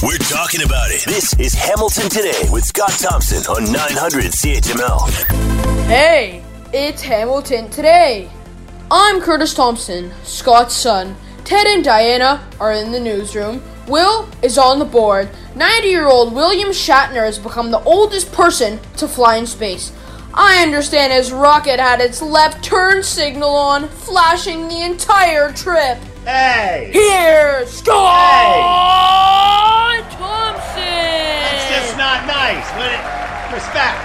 We're talking about it. This is Hamilton Today with Scott Thompson on 900 CHML. Hey, it's Hamilton today. I'm Curtis Thompson, Scott's son. Ted and Diana are in the newsroom. Will is on the board. 90 year old William Shatner has become the oldest person to fly in space. I understand his rocket had its left turn signal on, flashing the entire trip. Hey! Here's Scott Thompson! That's just not nice. Let it respect.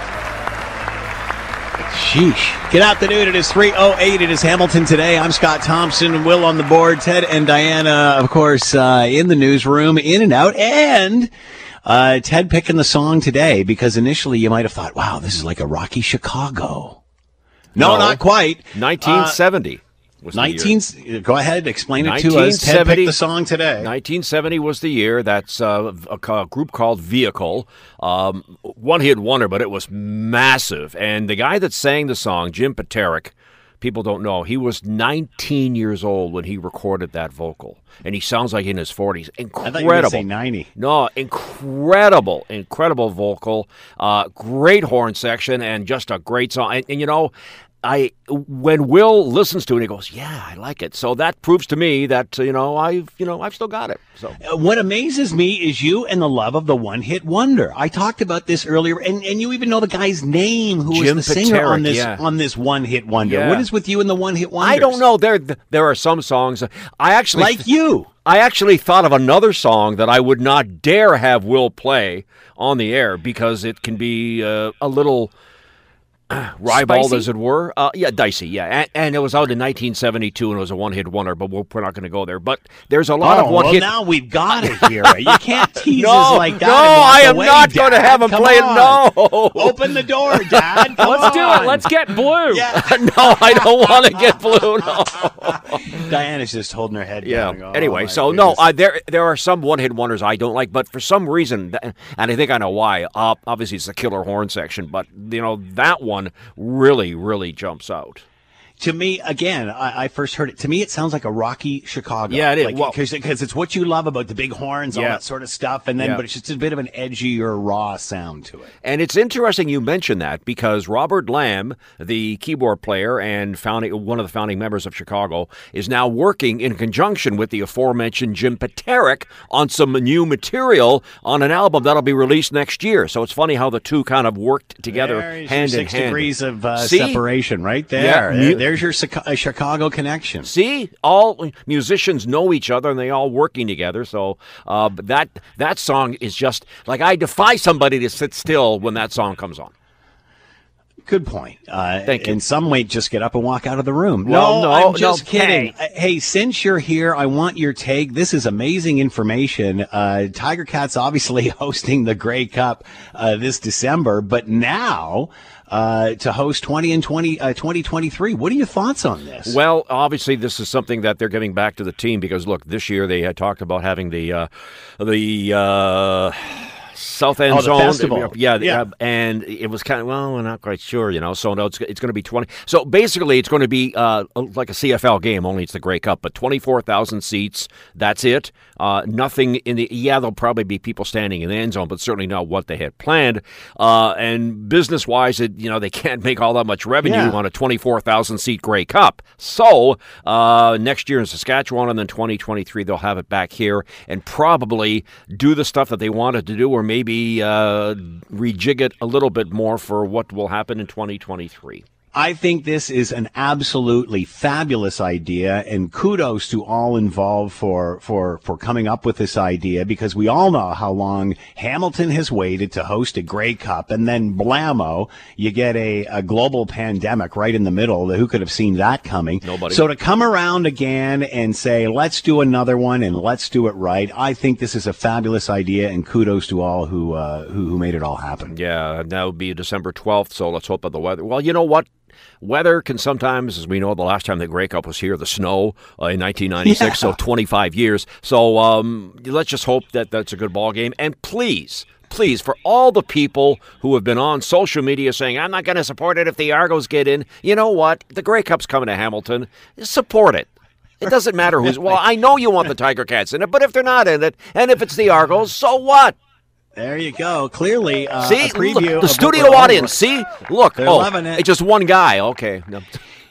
Sheesh. Good afternoon. It is 3.08. It is Hamilton today. I'm Scott Thompson. Will on the board. Ted and Diana, of course, uh, in the newsroom, in and out. And uh, Ted picking the song today because initially you might have thought, wow, this is like a Rocky Chicago. No, No. not quite. 1970 was the year. 19, go ahead, explain it to us. Ted 1970 picked the song today. 1970 was the year. That's uh, a, a group called Vehicle. Um, one hit wonder, but it was massive. And the guy that sang the song, Jim Peterik, people don't know, he was 19 years old when he recorded that vocal. And he sounds like in his 40s. I Incredible. thought you were say 90. No, incredible, incredible vocal, uh, great horn section, and just a great song. And, and you know, I when Will listens to it, he goes, "Yeah, I like it." So that proves to me that you know I've you know I've still got it. So Uh, What amazes me is you and the love of the one hit wonder. I talked about this earlier, and, and you even know the guy's name who was Jim the singer on this yeah. on this one hit wonder. Yeah. What is with you and the one hit wonder? I don't know. There there are some songs I actually Like you. I actually thought of another song that I would not dare have Will play on the air because it can be uh, a little ribald, Spicy? as it were. Uh, yeah, dicey. Yeah, and, and it was out in 1972, and it was a one-hit wonder. But we're, we're not going to go there. But there's a lot Oh, of one well, hit. now we've got it here. You can't tease no, us like that. no, I am away, not going to have him Come play it. No, Open the door, Dad. Come Let's do it. Let's get blue. Yeah. no, I don't want to get blue. No. Diana's just holding her head Yeah. down. Oh, anyway, my so no, uh, there there are some one hit wonders I don't like, but for some reason, and I think I know why. Uh, obviously, it's the killer horn section, but you know that one really, really jumps out. To me, again, I, I first heard it. To me, it sounds like a Rocky Chicago. Yeah, it is. Like, Well- because it's what you love about the big horns, all that sort of stuff, and then Yeah. but it's just a bit of an edgier, raw sound to it. And it's interesting you mention that because Robert Lamm, the keyboard player and founding one of the founding members of Chicago, is now working in conjunction with the aforementioned Jim Peterik on some new material on an album that'll be released next year. So it's funny how the two kind of worked together hand in six hand. degrees of uh, separation right there. Yeah, There- There's your uh, Chicago connection. See, all musicians know each other and they all working together. So uh, that that song is just like I defy somebody to sit still when that song comes on. Good point. Uh, Thank you. And some way, just get up and walk out of the room. Well, no, I'm no, just hey. kidding. Uh, Hey, since you're here, I want your take. This is amazing information. Uh, Tiger Cats obviously hosting the Grey Cup uh, this December, but now uh, to host 20 and 20, uh, 2023. What are your thoughts on this? Well, obviously, this is something that they're giving back to the team because look, this year they had talked about having the uh, the. Uh, South End Oh, the Zone, festival. yeah, Yeah. uh, and it was kind of well, we're not quite sure, you know. So no, it's it's going to be twenty. So basically, it's going to be uh, like a CFL game, only it's the Grey Cup, but twenty four thousand seats. That's it. Uh, nothing in the yeah, there'll probably be people standing in the end zone, but certainly not what they had planned. Uh, and business wise, it you know they can't make all that much revenue Yeah. on a twenty four thousand seat Grey Cup. So uh, next year in Saskatchewan, and then twenty twenty three, they'll have it back here and probably do the stuff that they wanted to do, or maybe uh, rejig it a little bit more for what will happen in twenty twenty three. I think this is an absolutely fabulous idea, and kudos to all involved for for for coming up with this idea because we all know how long Hamilton has waited to host a Grey Cup, and then blammo, you get a, a global pandemic right in the middle. Who could have seen that coming? Nobody. So to come around again and say, let's do another one and let's do it right, I think this is a fabulous idea, and kudos to all who uh, who, who made it all happen. Yeah, that would be December 12th, so let's hope that the weather. Well, you know what? Weather can sometimes, as we know, the last time the Grey Cup was here, the snow uh, in 1996, so 25 years. So um, let's just hope that that's a good ball game. And please, please, for all the people who have been on social media saying, I'm not going to support it if the Argos get in, you know what? The Grey Cup's coming to Hamilton. Support it. It doesn't matter who's. Well, I know you want the Tiger Cats in it, but if they're not in it, and if it's the Argos, so what? There you go. Clearly, uh, see a preview look, the studio audience. See, look, They're oh, it. it's just one guy. Okay, no.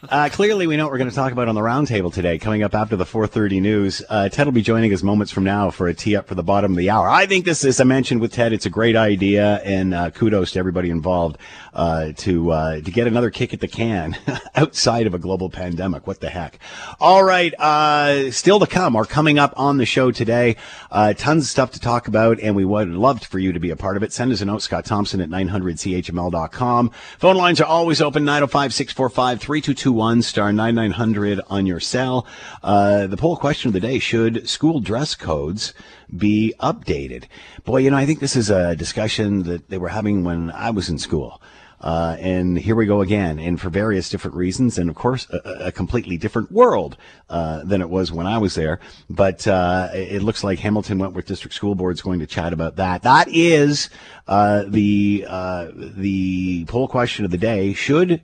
Uh, clearly, we know what we're going to talk about on the roundtable today. Coming up after the 4:30 news, uh, Ted will be joining us moments from now for a tee up for the bottom of the hour. I think this, as I mentioned with Ted, it's a great idea, and uh, kudos to everybody involved uh, to uh, to get another kick at the can outside of a global pandemic. What the heck? All right, uh, still to come are coming up on the show today. tons of stuff to talk about, and we would love for you to be a part of it. Send us a note, Scott Thompson at 900chml.com. Phone lines are always open 905 645 3221 star 9900 on your cell. Uh, the poll question of the day, should school dress codes be updated? Boy, you know, I think this is a discussion that they were having when I was in school. Uh, and here we go again, and for various different reasons, and of course, a, a completely different world uh, than it was when I was there. But uh, it looks like Hamilton Wentworth District School Board is going to chat about that. That is uh, the uh, the poll question of the day: Should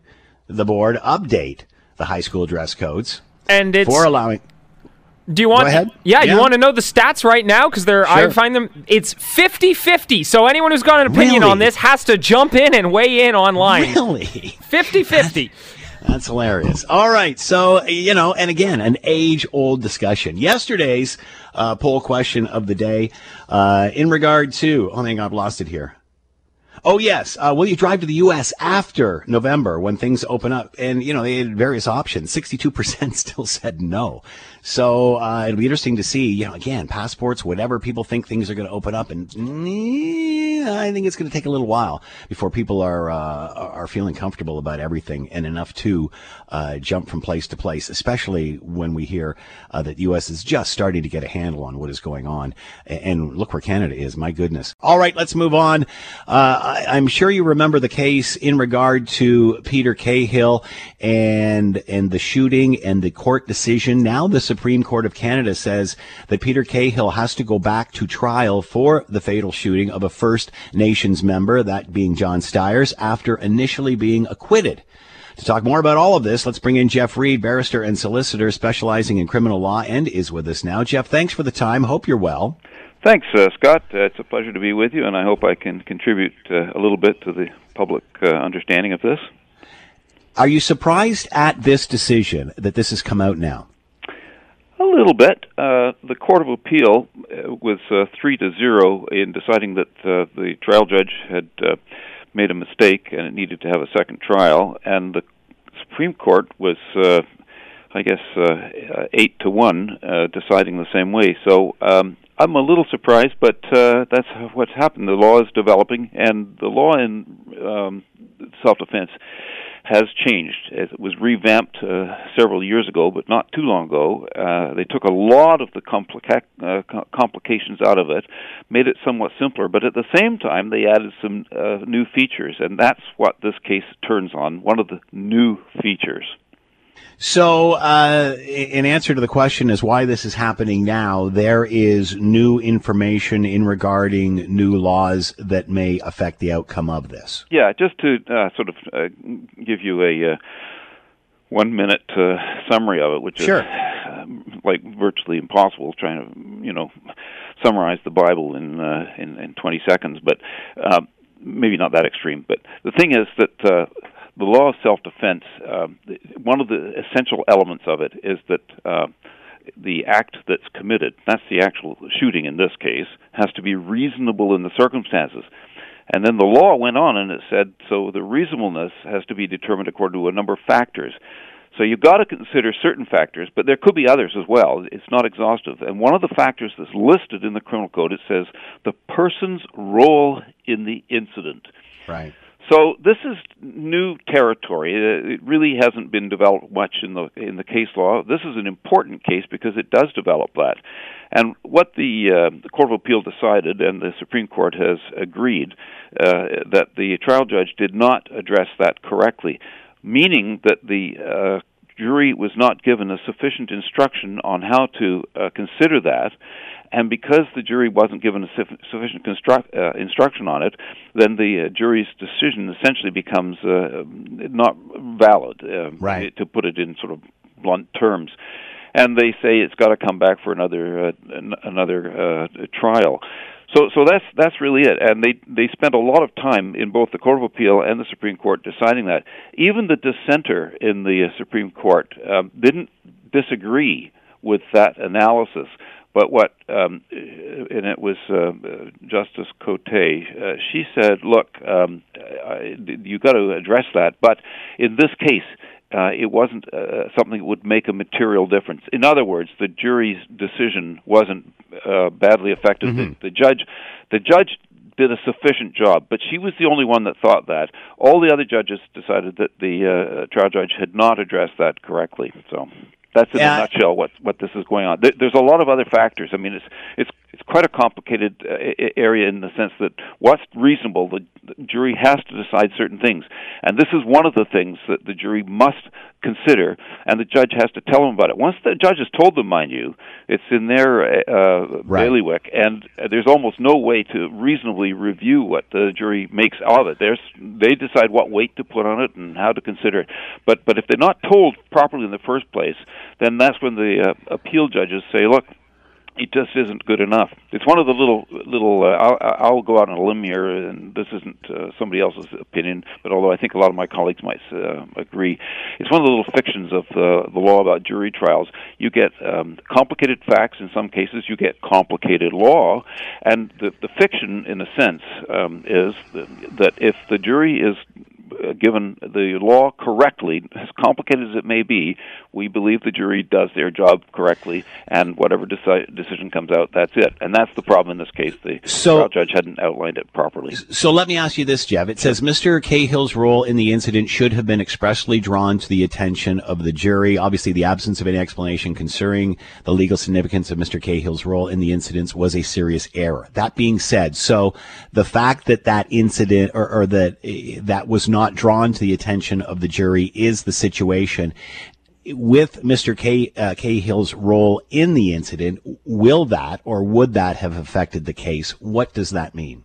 the board update the high school dress codes and it's for allowing. Do you want? Yeah, yeah, you want to know the stats right now because they're. Sure. I find them. It's 50-50. So anyone who's got an opinion really? on this has to jump in and weigh in online. Really, 50-50. That's hilarious. All right. So, you know, and again, an age old discussion. Yesterday's uh, poll question of the day uh, in regard to, oh, my I've lost it here. Oh yes. Uh, will you drive to the U.S. after November when things open up? And you know they had various options. Sixty-two percent still said no. So uh, it'll be interesting to see. You know, again, passports, whatever people think things are going to open up, and I think it's going to take a little while before people are uh, are feeling comfortable about everything and enough to uh, jump from place to place. Especially when we hear uh, that the U.S. is just starting to get a handle on what is going on. And look where Canada is. My goodness. All right, let's move on. Uh, I, am sure you remember the case in regard to Peter Khill and and the shooting and the court decision. Now the Supreme Court of Canada says that Peter Khill has to go back to trial for the fatal shooting of a First Nations member, that being John Styres, after initially being acquitted. To talk more about all of this, let's bring in Jeff Reed, barrister and solicitor specializing in criminal law, and is with us now. Jeff, thanks for the time. Hope you're well. Thanks, uh, Scott. Uh, it's a pleasure to be with you, and I hope I can contribute uh, a little bit to the public uh, understanding of this. Are you surprised at this decision that this has come out now? A little bit. Uh, the Court of Appeal uh, was three to zero in deciding that the trial judge had made a mistake and it needed to have a second trial, and the Supreme Court was I guess uh, eight to one, uh, deciding the same way. So um, I'm a little surprised, but uh, that's what's happened. The law is developing, and the law in um, self-defense has changed. It was revamped uh, several years ago, but not too long ago. Uh, they took a lot of the complica- uh, complications out of it, made it somewhat simpler, but at the same time, they added some uh, new features, and that's what this case turns on. One of the new features. So, uh, in answer to the question as why this is happening now, there is new information in regarding new laws that may affect the outcome of this. Yeah, just to uh, sort of uh, give you a uh, one minute uh, summary of it, which sure. is uh, like virtually impossible, trying to you know summarize the Bible in in, in 20 seconds, but maybe not that extreme. But the thing is that the law of self-defense, uh, one of the essential elements of it is that uh, the act that's committed, that's the actual shooting in this case, has to be reasonable in the circumstances. And then the law went on and it said so the reasonableness has to be determined according to a number of factors. So you've got to consider certain factors, but there could be others as well. It's not exhaustive. And one of the factors that's listed in the criminal code it says the person's role in the incident. Right. So this is new territory. Uh, it really hasn't been developed much in the in the case law. This is an important case because it does develop that. And what the, uh, the Court of Appeal decided, and the Supreme Court has agreed, uh, that the trial judge did not address that correctly, meaning that the uh, jury was not given a sufficient instruction on how to uh, consider that, and because the jury wasn't given a sufficient construct, uh, instruction on it, then the uh, jury's decision essentially becomes uh, not valid, right. to put it in sort of blunt terms. and they say it's got to come back for another uh, another uh, trial. So, so that's that's really it. And they they spent a lot of time in both the Court of Appeal and the Supreme Court deciding that. Even the dissenter in the Supreme Court um, didn't disagree with that analysis. But what, um, and it was uh, Justice Cote. Uh, she said, "Look, um, I, you got to address that, but in this case, uh, it wasn't uh, something that would make a material difference. In other words, the jury's decision wasn't uh, badly affected. Mm-hmm. The, the judge, the judge did a sufficient job, but she was the only one that thought that. All the other judges decided that the uh, trial judge had not addressed that correctly. So that's in a nutshell what what this is going on. There's a lot of other factors. I mean, it's it's it's quite a complicated uh, area in the sense that what's reasonable, the, the jury has to decide certain things, and this is one of the things that the jury must consider, and the judge has to tell them about it. Once the judge has told them, mind you, it's in their uh, right. bailiwick, and there's almost no way to reasonably review what the jury makes of it. There's, they decide what weight to put on it and how to consider it. But but if they're not told properly in the first place, then that's when the uh, appeal judges say, look, it just isn't good enough. It's one of the little little. Uh, I'll, I'll go out on a limb here, and this isn't uh, somebody else's opinion, but although I think a lot of my colleagues might uh, agree, it's one of the little fictions of uh, the law about jury trials. You get um, complicated facts in some cases. You get complicated law, and the the fiction, in a sense, um, is that if the jury is uh, given the law correctly, as complicated as it may be, we believe the jury does their job correctly, and whatever deci- decision comes out, that's it. And that's the problem in this case. The so, trial judge hadn't outlined it properly. So let me ask you this, Jeff. It says Mr. Khill's role in the incident should have been expressly drawn to the attention of the jury. Obviously, the absence of any explanation concerning the legal significance of Mr. Khill's role in the incidents was a serious error. That being said, so the fact that that incident or, or that uh, that was not drawn to the attention of the jury is the situation with Mr. K, uh, Khill's role in the incident. Will that or would that have affected the case? What does that mean?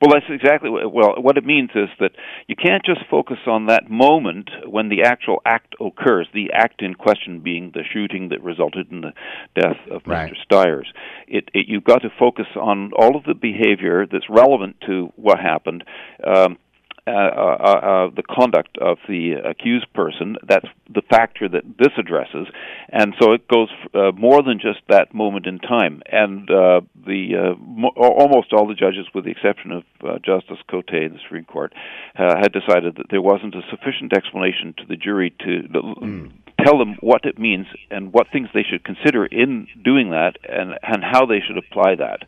Well, that's exactly what, well. What it means is that you can't just focus on that moment when the actual act occurs. The act in question being the shooting that resulted in the death of right. Mr. Styres. It, it, you've got to focus on all of the behavior that's relevant to what happened. Um, uh, uh, uh, the conduct of the accused person. That's the factor that this addresses, and so it goes uh, more than just that moment in time. And uh, the uh, mo- almost all the judges, with the exception of uh, Justice Cote in the Supreme Court, uh, had decided that there wasn't a sufficient explanation to the jury to. Mm tell them what it means and what things they should consider in doing that and and how they should apply that.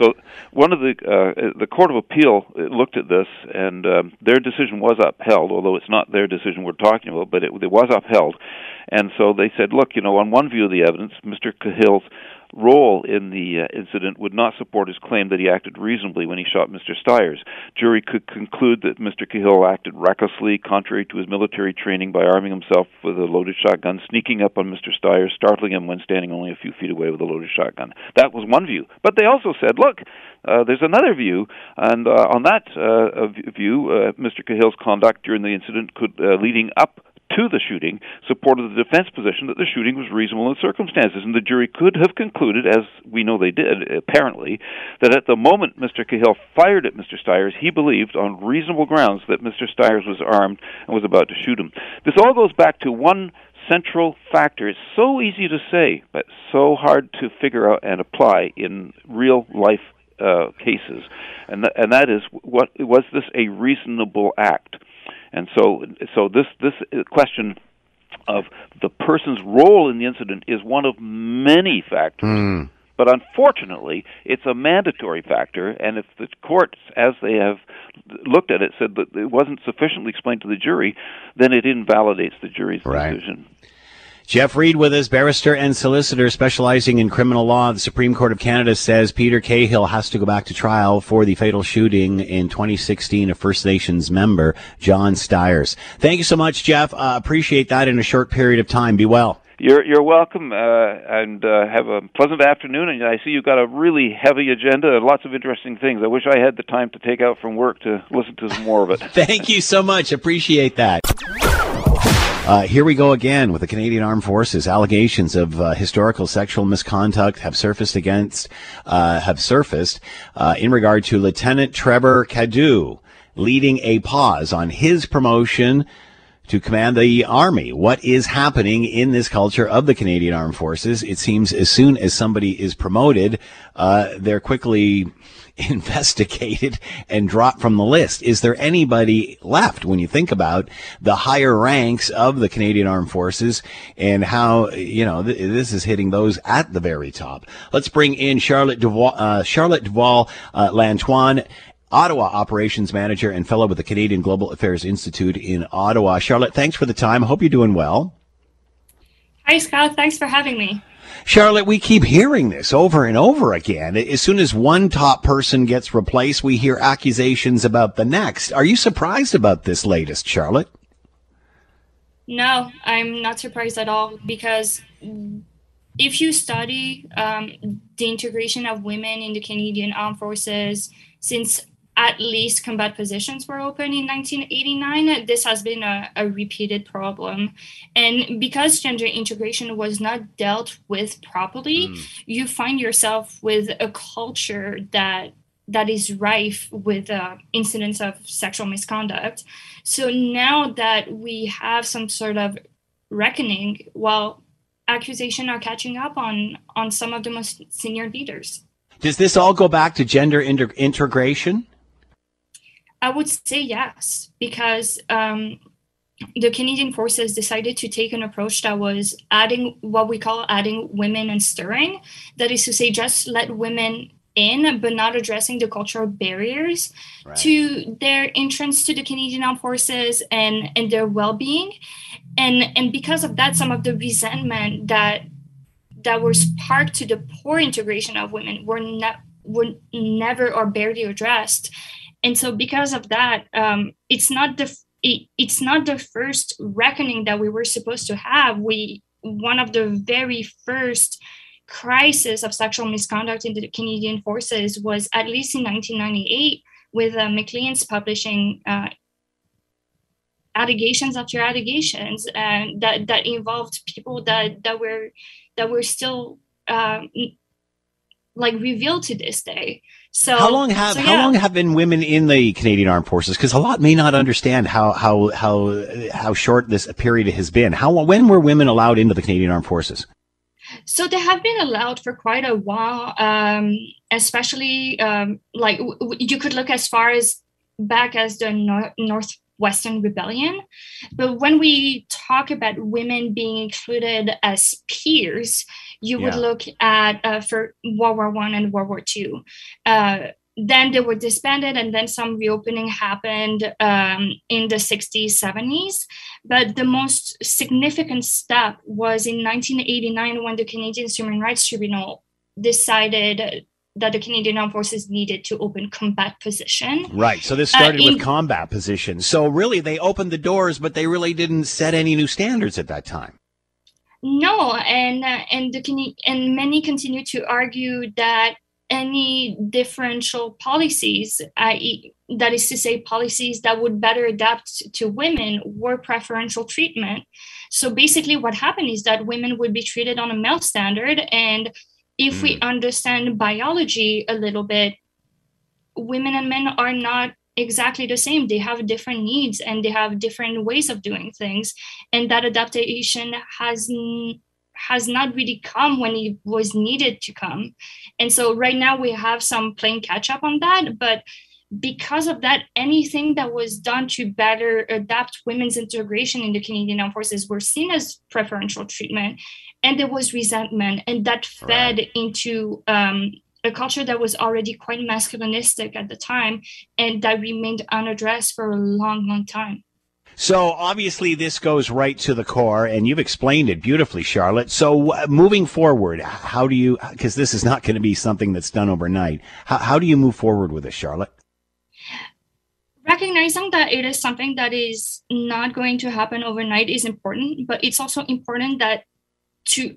So one of the uh, the Court of Appeal looked at this, and um, their decision was upheld. Although it's not their decision we're talking about, but it, it was upheld. And so they said, look, you know, on one view of the evidence, Mr. Khill's role in the uh, incident would not support his claim that he acted reasonably when he shot Mr. Styres. Jury could conclude that Mr. Khill acted recklessly, contrary to his military training, by arming himself with a loaded shotgun, sneaking up on Mr. Styres, startling him when standing only a few feet away with a loaded shotgun. That was one view. But they also said, look, uh, there's another view, and uh, on that uh, view, uh, Mr. Khill's conduct during the incident could, uh, leading up to the shooting supported the defense position that the shooting was reasonable in circumstances, and the jury could have concluded, as we know they did, apparently, that at the moment Mr. Khill fired at Mr. Styres, he believed on reasonable grounds that Mr. Styres was armed and was about to shoot him. This all goes back to one central factor. It's so easy to say, but so hard to figure out and apply in real life uh, cases, and th- and that is what was this a reasonable act? And so, so this this question of the person's role in the incident is one of many factors. Mm. But unfortunately, it's a mandatory factor, and if the courts, as they have looked at it, said that it wasn't sufficiently explained to the jury, then it invalidates the jury's right. decision. Jeff Reed with us, barrister and solicitor specializing in criminal law. The Supreme Court of Canada says Peter Khill has to go back to trial for the fatal shooting in 2016 of First Nations member John Styres. Thank you so much, Jeff. Uh, appreciate that in a short period of time. Be well. You're you're welcome, uh, and uh, have a pleasant afternoon. And I see you've got a really heavy agenda and lots of interesting things. I wish I had the time to take out from work to listen to some more of it. Thank you so much. Appreciate that. Uh, here we go again with the Canadian Armed Forces. Allegations of uh, historical sexual misconduct have surfaced against uh, have surfaced uh, in regard to Lieutenant Trevor Cadieux leading a pause on his promotion to command the army. What is happening in this culture of the Canadian Armed Forces? It seems as soon as somebody is promoted, uh, they're quickly investigated and dropped from the list. Is there anybody left when you think about the higher ranks of the Canadian Armed Forces and how, you know, th- this is hitting those at the very top? Let's bring in Charlotte Duval, uh, Charlotte Duval, uh, Lantoine. Ottawa operations manager and fellow with the Canadian Global Affairs Institute in Ottawa. Charlotte, thanks for the time. Hope you're doing well. Hi, Scott. Thanks for having me. Charlotte, we keep hearing this over and over again. As soon as one top person gets replaced, we hear accusations about the next. Are you surprised about this latest, Charlotte? No, I'm not surprised at all because if you study um, the integration of women in the Canadian Armed Forces since at least combat positions were open in 1989. This has been a, a, repeated problem. And because gender integration was not dealt with properly, mm. you find yourself with a culture that that is rife with uh, incidents of sexual misconduct. So now that we have some sort of reckoning, well, accusations are catching up on on some of the most senior leaders. Does this all go back to gender inter- integration? I would say yes, because um, the Canadian Forces decided to take an approach that was adding what we call adding women and stirring. That is to say, just let women in, but not addressing the cultural barriers right. to their entrance to the Canadian Armed Forces and, and their well being. And, and because of that, some of the resentment that that were sparked to the poor integration of women were not were never or barely addressed and so because of that um, it's not the it, it's not the first reckoning that we were supposed to have. We one of the very first crisis of sexual misconduct in the canadian forces was at least in 1998 with uh, maclean's publishing uh, allegations after allegations and that that involved people that that were that were still um, like revealed to this day so how long have so, yeah. how long have been women in the Canadian Armed Forces? Because a lot may not understand how how how how short this period has been. How when were women allowed into the Canadian Armed Forces? So they have been allowed for quite a while, um, especially um, like w- w- you could look as far as back as the nor- Northwestern Rebellion. But when we talk about women being included as peers, you yeah. would look at uh, for World War One and World War Two. Uh, then they were disbanded, and then some reopening happened um, in the 60s, 70s. But the most significant step was in 1989 when the Canadian Human Rights Tribunal decided that the Canadian Armed Forces needed to open combat position. Right. So this started uh, in, with combat positions. So really, they opened the doors, but they really didn't set any new standards at that time. No, and uh, and the and many continue to argue that any differential policies, i.e., that is to say, policies that would better adapt to women, were preferential treatment. So basically, what happened is that women would be treated on a male standard, and if mm. we understand biology a little bit, women and men are not exactly the same. They have different needs and they have different ways of doing things. And that adaptation has has not really come when it was needed to come. And so right now we have some playing catch up on that but because of that anything that was done to better adapt women's integration in the canadian armed forces were seen as preferential treatment and there was resentment and that fed right. into um, a culture that was already quite masculinistic at the time and that remained unaddressed for a long, long time. So obviously this goes right to the core and you've explained it beautifully, Charlotte. So uh, moving forward, how do you, because this is not going to be something that's done overnight. How, how do you move forward with this, Charlotte? Recognizing that it is something that is not going to happen overnight is important, but it's also important that to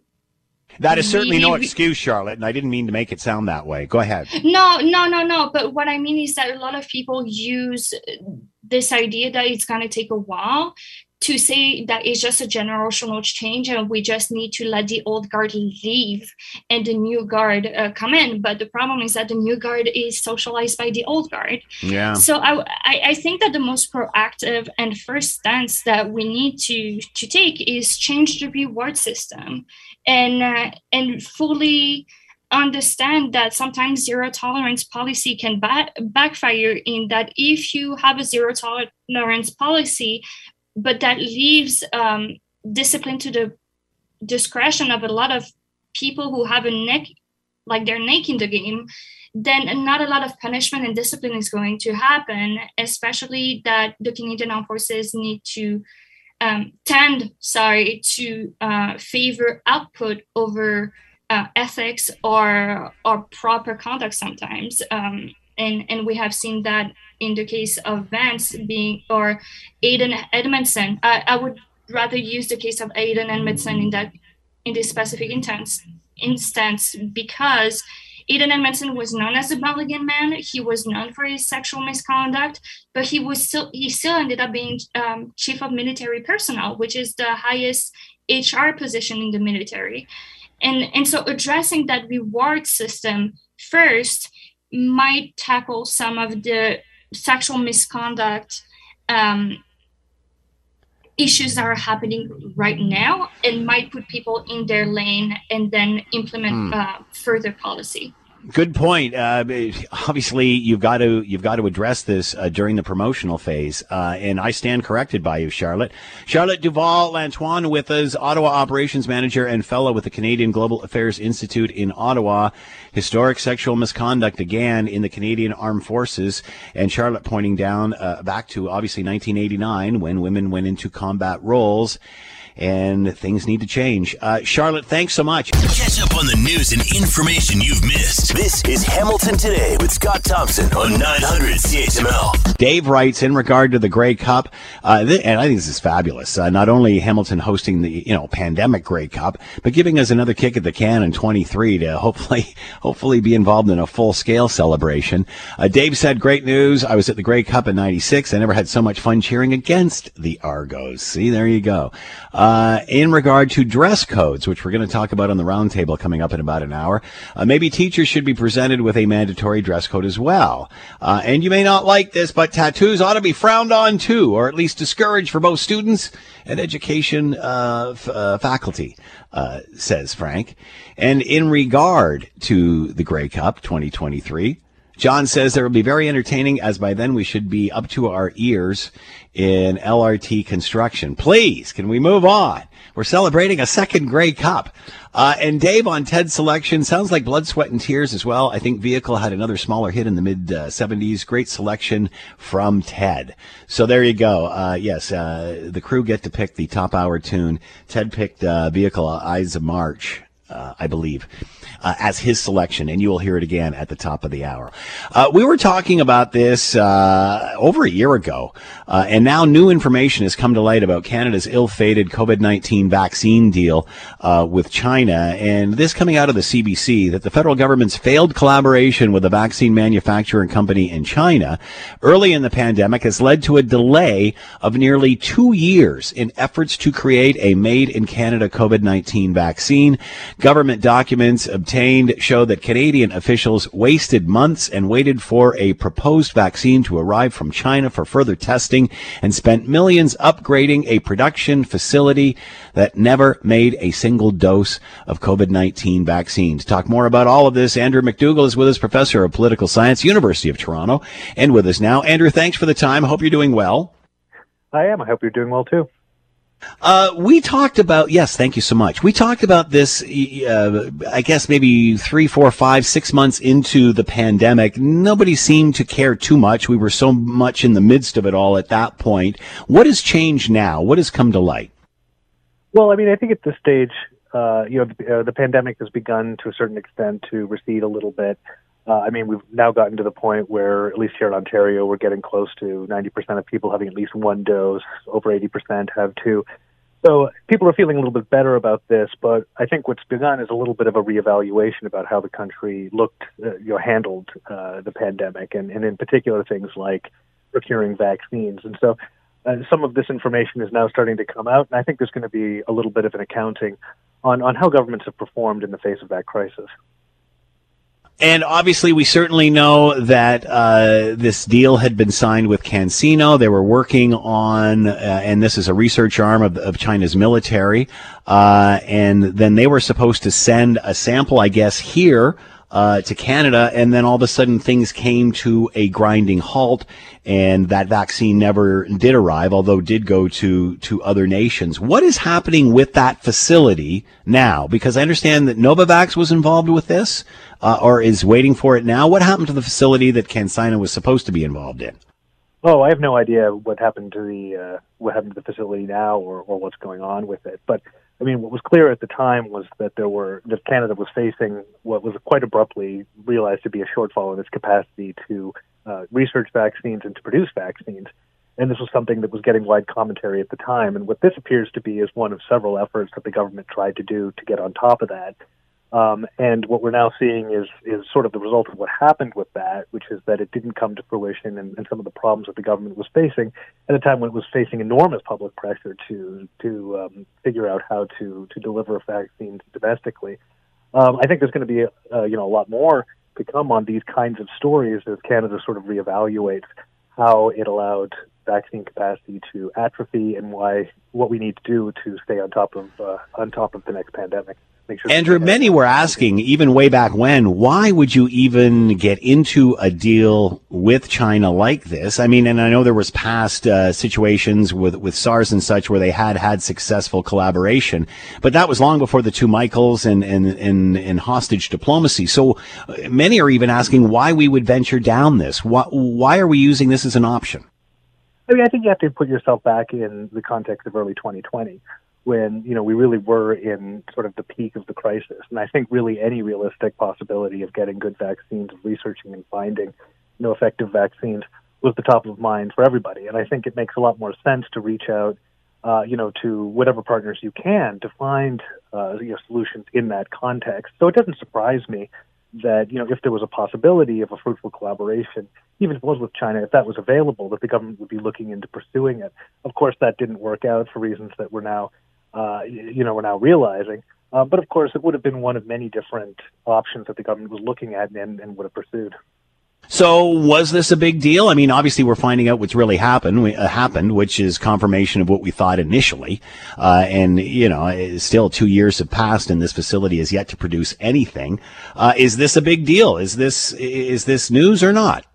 that is certainly no excuse, Charlotte, and I didn't mean to make it sound that way. Go ahead. No, no, no, no. But what I mean is that a lot of people use this idea that it's going to take a while to say that it's just a generational change and we just need to let the old guard leave and the new guard uh, come in. But the problem is that the new guard is socialized by the old guard. Yeah. So I, I, I think that the most proactive and first stance that we need to to take is change the reward system and uh, and fully understand that sometimes zero tolerance policy can ba- backfire in that if you have a zero tolerance policy but that leaves um, discipline to the discretion of a lot of people who have a neck like their neck in the game then not a lot of punishment and discipline is going to happen especially that the canadian armed forces need to um, tend sorry to uh, favor output over uh, ethics or or proper conduct sometimes um, and and we have seen that in the case of Vance being or Haydn Edmundson. I, I would rather use the case of Haydn Edmundson in that in this specific instance instance because Haydn Edmundson was known as a Mulligan man. He was known for his sexual misconduct, but he was still he still ended up being um, chief of military personnel, which is the highest HR position in the military. And and so addressing that reward system first might tackle some of the sexual misconduct um, issues that are happening right now and might put people in their lane and then implement mm. uh, further policy. Good point. Uh, obviously, you've got to you've got to address this uh, during the promotional phase, uh, and I stand corrected by you, Charlotte. Charlotte Duval Lantoine with us, Ottawa operations manager and fellow with the Canadian Global Affairs Institute in Ottawa. Historic sexual misconduct again in the Canadian Armed Forces, and Charlotte pointing down uh, back to obviously 1989 when women went into combat roles and things need to change. Uh, Charlotte, thanks so much. Catch up on the news and information you've missed. This is Hamilton Today with Scott Thompson on 900 CHML. Dave writes in regard to the Grey Cup, uh, th- and I think this is fabulous. Uh, not only Hamilton hosting the you know pandemic Grey Cup, but giving us another kick at the can in 23 to hopefully hopefully be involved in a full scale celebration. Uh, Dave said, "Great news! I was at the Grey Cup in '96. I never had so much fun cheering against the Argos. See, there you go." Uh, uh, in regard to dress codes, which we're going to talk about on the roundtable coming up in about an hour, uh, maybe teachers should be presented with a mandatory dress code as well. Uh, and you may not like this, but tattoos ought to be frowned on too, or at least discouraged for both students and education uh, f- uh, faculty, says Frank. And in regard to the Grey Cup 2023, John says there will be very entertaining as by then we should be up to our ears in LRT construction. Please, can we move on? We're celebrating a second Grey Cup. Uh, and Dave on Ted's selection sounds like blood, sweat, and tears as well. I think Vehicle had another smaller hit in the mid uh, 70s. Great selection from Ted. So there you go. Uh, yes, uh, the crew get to pick the top hour tune. Ted picked uh, Vehicle Ides of March, uh, I believe uh, as his selection, and you will hear it again at the top of the hour. Uh, we were talking about this uh, over a year ago, uh, and now new information has come to light about Canada's ill-fated COVID-19 vaccine deal uh, with China, and this coming out of the CBC that the federal government's failed collaboration with a vaccine manufacturing company in China early in the pandemic has led to a delay of nearly two years in efforts to create a made in Canada COVID-19 vaccine. Government documents obtained show that Canadian officials wasted months and waited for a proposed vaccine to arrive from China for further testing and spent millions upgrading a production facility that never made a single dose of COVID-19 vaccine. To talk more about all of this, Andrew McDougall is with us, professor of political science, University of Toronto, and with us now. Andrew, thanks for the time. Hope you're doing well. I am. I hope you're doing well too. Uh, we talked about yes, thank you so much. We talked about this. Uh, I guess maybe three, four, five, six months into the pandemic. Nobody seemed to care too much. We were so much in the midst of it all at that point. What has changed now? What has come to light? Well, I mean, I think at this stage, uh, you know, the, uh, the pandemic has begun to a certain extent to recede a little bit. Uh, I mean, we've now gotten to the point where, at least here in Ontario, we're getting close to 90% of people having at least one dose. Over 80% have two. So people are feeling a little bit better about this, but I think what's begun is a little bit of a reevaluation about how the country looked, uh, you know, handled uh, the pandemic, and, and in particular things like procuring vaccines. And so uh, some of this information is now starting to come out, and I think there's going to be a little bit of an accounting on, on how governments have performed in the face of that crisis. And obviously, we certainly know that uh, this deal had been signed with CanSino. They were working on, uh, and this is a research arm of, of China's military. Uh, and then they were supposed to send a sample, I guess, here uh, to Canada, and then all of a sudden things came to a grinding halt, and that vaccine never did arrive, although did go to to other nations. What is happening with that facility now? Because I understand that Novavax was involved with this, uh, or is waiting for it now. What happened to the facility that CanSino was supposed to be involved in? Oh, I have no idea what happened to the uh, what happened to the facility now, or, or what's going on with it. But I mean, what was clear at the time was that there were that Canada was facing what was quite abruptly realized to be a shortfall in its capacity to uh, research vaccines and to produce vaccines. And this was something that was getting wide commentary at the time. And what this appears to be is one of several efforts that the government tried to do to get on top of that um, and what we're now seeing is is sort of the result of what happened with that, which is that it didn't come to fruition, and, and some of the problems that the government was facing at a time when it was facing enormous public pressure to to um, figure out how to to deliver vaccines domestically. Um, I think there's going to be a, uh, you know a lot more to come on these kinds of stories as Canada sort of reevaluates how it allowed vaccine capacity to atrophy and why what we need to do to stay on top of uh, on top of the next pandemic. Sure Andrew, many were asking, even way back when, why would you even get into a deal with China like this? I mean, and I know there was past uh, situations with, with SARS and such where they had had successful collaboration, but that was long before the two Michaels and, and, and, and hostage diplomacy. So uh, many are even asking why we would venture down this. Why, why are we using this as an option? I mean, I think you have to put yourself back in the context of early 2020 when you know we really were in sort of the peak of the crisis. And I think really any realistic possibility of getting good vaccines, of researching and finding you know effective vaccines was the top of mind for everybody. And I think it makes a lot more sense to reach out, uh, you know, to whatever partners you can to find uh, you know solutions in that context. So it doesn't surprise me that you know if there was a possibility of a fruitful collaboration, even if it was with China, if that was available, that the government would be looking into pursuing it. Of course, that didn't work out for reasons that we're now uh, you know, we're now realizing. Uh, but of course, it would have been one of many different options that the government was looking at and, and would have pursued. So, was this a big deal? I mean, obviously, we're finding out what's really happened, uh, happened, which is confirmation of what we thought initially. Uh, and you know, still two years have passed, and this facility is yet to produce anything. Uh, is this a big deal? Is this is this news or not?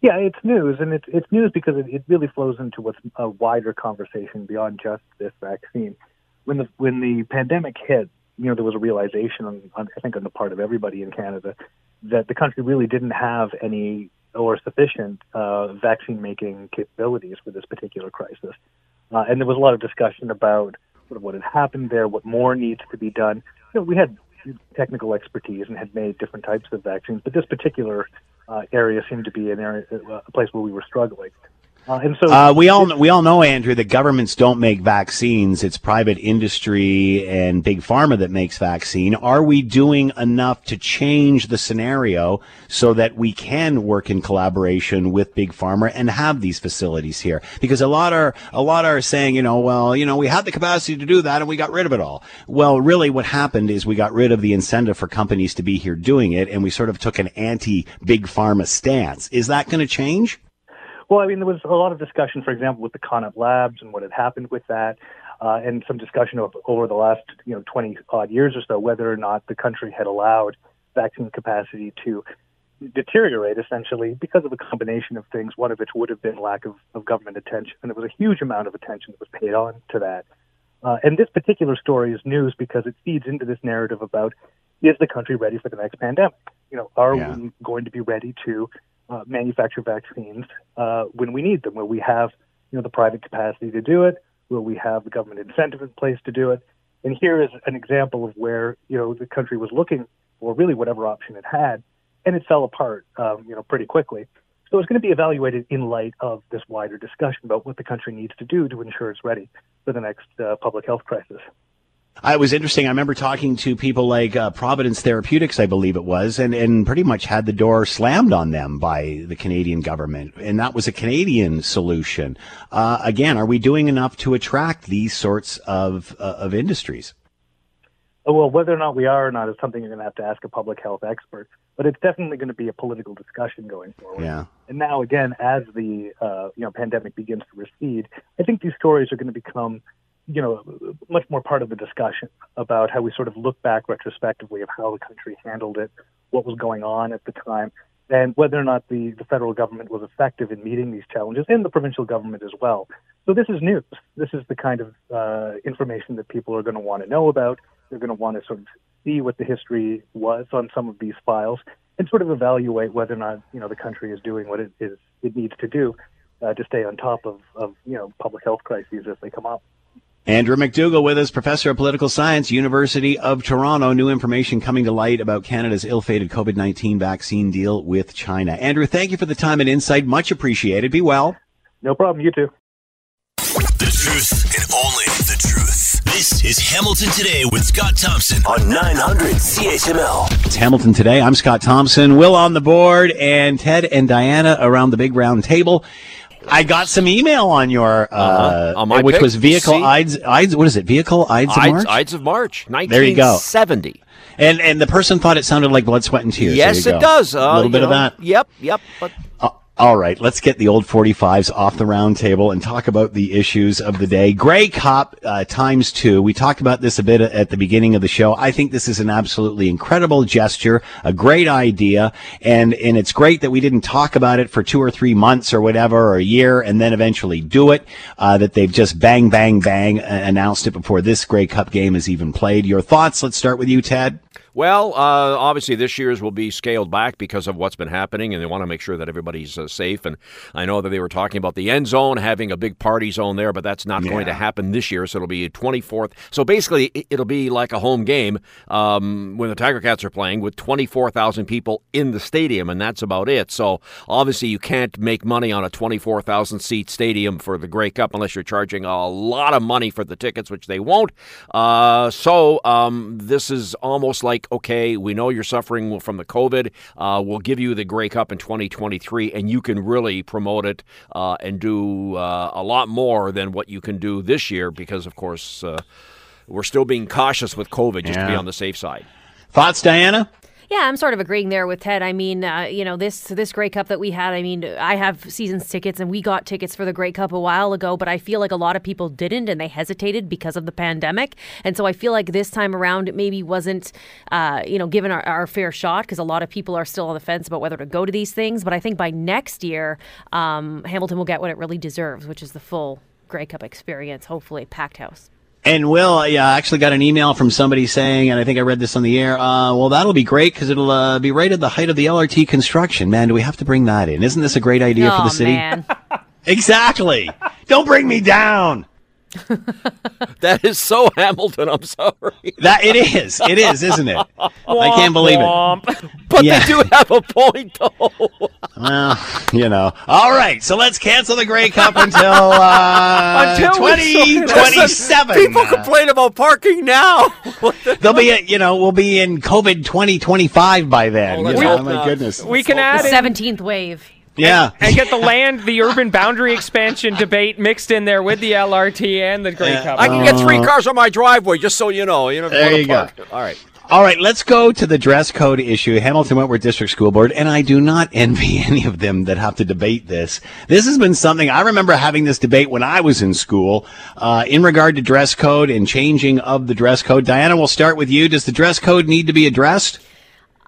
Yeah, it's news, and it's it's news because it, it really flows into what's a wider conversation beyond just this vaccine when the when the pandemic hit, you know, there was a realization on, on I think on the part of everybody in Canada that the country really didn't have any or sufficient uh, vaccine making capabilities for this particular crisis. Uh, and there was a lot of discussion about sort of what had happened there, what more needs to be done. You know, we had technical expertise and had made different types of vaccines, but this particular uh, area seemed to be an area, a place where we were struggling. Uh, and so uh, we all we all know, Andrew, that governments don't make vaccines. It's private industry and big pharma that makes vaccine. Are we doing enough to change the scenario so that we can work in collaboration with big pharma and have these facilities here? Because a lot are a lot are saying, you know, well, you know, we had the capacity to do that and we got rid of it all. Well, really, what happened is we got rid of the incentive for companies to be here doing it, and we sort of took an anti big pharma stance. Is that going to change? Well, I mean, there was a lot of discussion, for example, with the Connaught labs and what had happened with that, uh, and some discussion of, over the last, you know, 20 odd years or so, whether or not the country had allowed vaccine capacity to deteriorate essentially because of a combination of things, one of which would have been lack of, of government attention. And there was a huge amount of attention that was paid on to that. Uh, and this particular story is news because it feeds into this narrative about is the country ready for the next pandemic? You know, are yeah. we going to be ready to uh, manufacture vaccines uh, when we need them, where we have you know the private capacity to do it, where we have the government incentive in place to do it. And here is an example of where you know the country was looking for really whatever option it had, and it fell apart um, you know pretty quickly. So it's going to be evaluated in light of this wider discussion about what the country needs to do to ensure it's ready for the next uh, public health crisis. It was interesting. I remember talking to people like uh, Providence Therapeutics, I believe it was, and, and pretty much had the door slammed on them by the Canadian government. And that was a Canadian solution. Uh, again, are we doing enough to attract these sorts of, uh, of industries? Well, whether or not we are or not is something you're going to have to ask a public health expert. But it's definitely going to be a political discussion going forward. Yeah. And now, again, as the uh, you know pandemic begins to recede, I think these stories are going to become you know much more part of the discussion about how we sort of look back retrospectively of how the country handled it, what was going on at the time, and whether or not the, the federal government was effective in meeting these challenges, and the provincial government as well. So this is news. This is the kind of uh, information that people are going to want to know about. They're going to want to sort of see what the history was on some of these files and sort of evaluate whether or not you know the country is doing what it is it needs to do uh, to stay on top of, of you know public health crises as they come up. Andrew McDougall with us, professor of political science, University of Toronto. New information coming to light about Canada's ill-fated COVID-19 vaccine deal with China. Andrew, thank you for the time and insight. Much appreciated. Be well. No problem. You too. The truth and only the truth. This is Hamilton Today with Scott Thompson on 900 CHML. It's Hamilton Today. I'm Scott Thompson. Will on the board and Ted and Diana around the big round table. I got some email on your, uh, Uh-huh. On my which pick, was vehicle see? Ides, Ides, what is it? Vehicle Ides of March? Ides of March, There you go. 1970. And, and the person thought it sounded like blood, sweat, and tears. Yes, it does. Uh, a little bit of that. Yep, yep. But Uh, all right, let's get the old 45s off the round table and talk about the issues of the day. Grey Cup uh, times two. We talked about this a bit at the beginning of the show. I think this is an absolutely incredible gesture, a great idea, and and it's great that we didn't talk about it for two or three months or whatever, or a year, and then eventually do it. Uh, that they've just bang, bang, bang uh, announced it before this Grey Cup game is even played. Your thoughts? Let's start with you, Ted. Well, uh, obviously this year's will be scaled back because of what's been happening, and they want to make sure that everybody's uh, safe. And I know that they were talking about the end zone having a big party zone there, but that's not going to happen this year. So it'll be 24th. So basically, it- it'll be like a home game um, when the Tiger Cats are playing with 24,000 people in the stadium, and that's about it. So obviously, you can't make money on a 24,000 seat stadium for the Grey Cup unless you're charging a lot of money for the tickets, which they won't. Uh, so um, this is almost like okay, we know you're suffering from the COVID. Uh, we'll give you the Grey Cup in 2023, and you can really promote it uh, and do uh, a lot more than what you can do this year because, of course, uh, we're still being cautious with COVID just to be on the safe side. Thoughts, Diana? Yeah, I'm sort of agreeing there with Ted. I mean, uh, you know, this this Grey Cup that we had. I mean, I have seasons tickets, and we got tickets for the Grey Cup a while ago. But I feel like a lot of people didn't, and they hesitated because of the pandemic. And so I feel like this time around, it maybe wasn't, uh, you know, given our, our fair shot because a lot of people are still on the fence about whether to go to these things. But I think by next year, um, Hamilton will get what it really deserves, which is the full Grey Cup experience. Hopefully, packed house. And Will, yeah, I actually got an email from somebody saying, and I think I read this on the air. Uh, well, that'll be great because it'll uh, be right at the height of the LRT construction. Man, do we have to bring that in? Isn't this a great idea for oh the city? man. Exactly. Don't bring me down. That is so Hamilton. I'm sorry, That it is. It is, isn't it? I can't believe it. But Yeah. they do have a point, though. Well, you know. All right, so let's cancel the Grey Cup until uh, Until we- 2027. People complain about parking now. They'll be, you know, we'll be in COVID 2025 by then. Oh, you know, hope my not. goodness. We can The add in seventeenth wave. Yeah. and get the land, the urban boundary expansion debate mixed in there with the LRT and the Grey Yeah. Cup. I can get three cars on my driveway, just so you know. You know, There wanna you go. All right. All right, let's go to the dress code issue. Hamilton Wentworth District School Board, and I do not envy any of them that have to debate this. This has been something I remember having this debate when I was in school uh, in regard to dress code and changing of the dress code. Diana, we'll start with you. Does the dress code need to be addressed?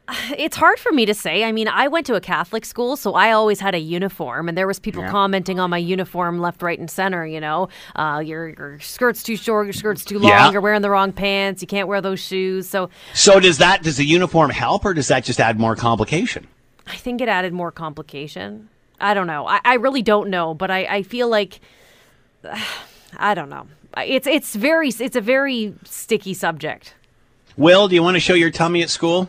It's hard for me to say. I mean, I went to a Catholic school, so I always had a uniform, and there was people commenting on my uniform left, right, and center. You know, uh, your your skirt's too short, your skirt's too long, Yeah. you're wearing the wrong pants, you can't wear those shoes. So So does that does the uniform help, or does that just add more complication? I think it added more complication. I don't know. I, I really don't know, but I, I feel like I don't know. It's it's very it's a very sticky subject. Will, do you want to show your tummy at school?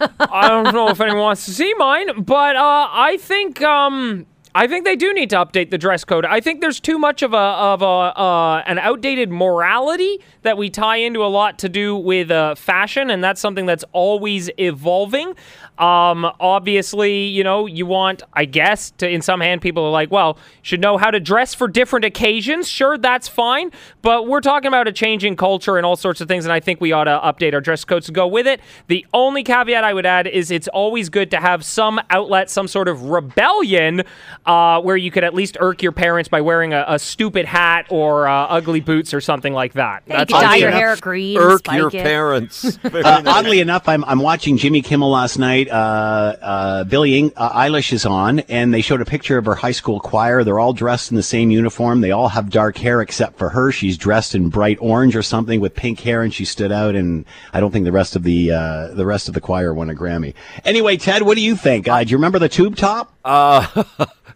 I don't know if anyone wants to see mine, but uh, I think um, I think they do need to update the dress code. I think there's too much of a of a uh, an outdated morality that we tie into a lot to do with uh, fashion, and that's something that's always evolving. Um, obviously, you know, you want, I guess, to in some hand, people are like, well, should know how to dress for different occasions. Sure, that's fine, but we're talking about a changing culture and all sorts of things, and I think we ought to update our dress codes to go with it. The only caveat I would add is it's always good to have some outlet, some sort of rebellion, uh, where you could at least irk your parents by wearing a, a stupid hat or uh, ugly boots or something like that. Yeah, you could dye your hair green. Irk your it. parents. uh, oddly enough, I'm, I'm watching Jimmy Kimmel last night. Uh, uh, Billie uh, Eilish is on, and they showed a picture of her high school choir. They're all dressed in the same uniform. They all have dark hair except for her. She's dressed in bright orange or something with pink hair, and she stood out. And I don't think the rest of the the rest of the choir won a Grammy. Anyway, Ted, what do you think? do you remember the tube top? Uh,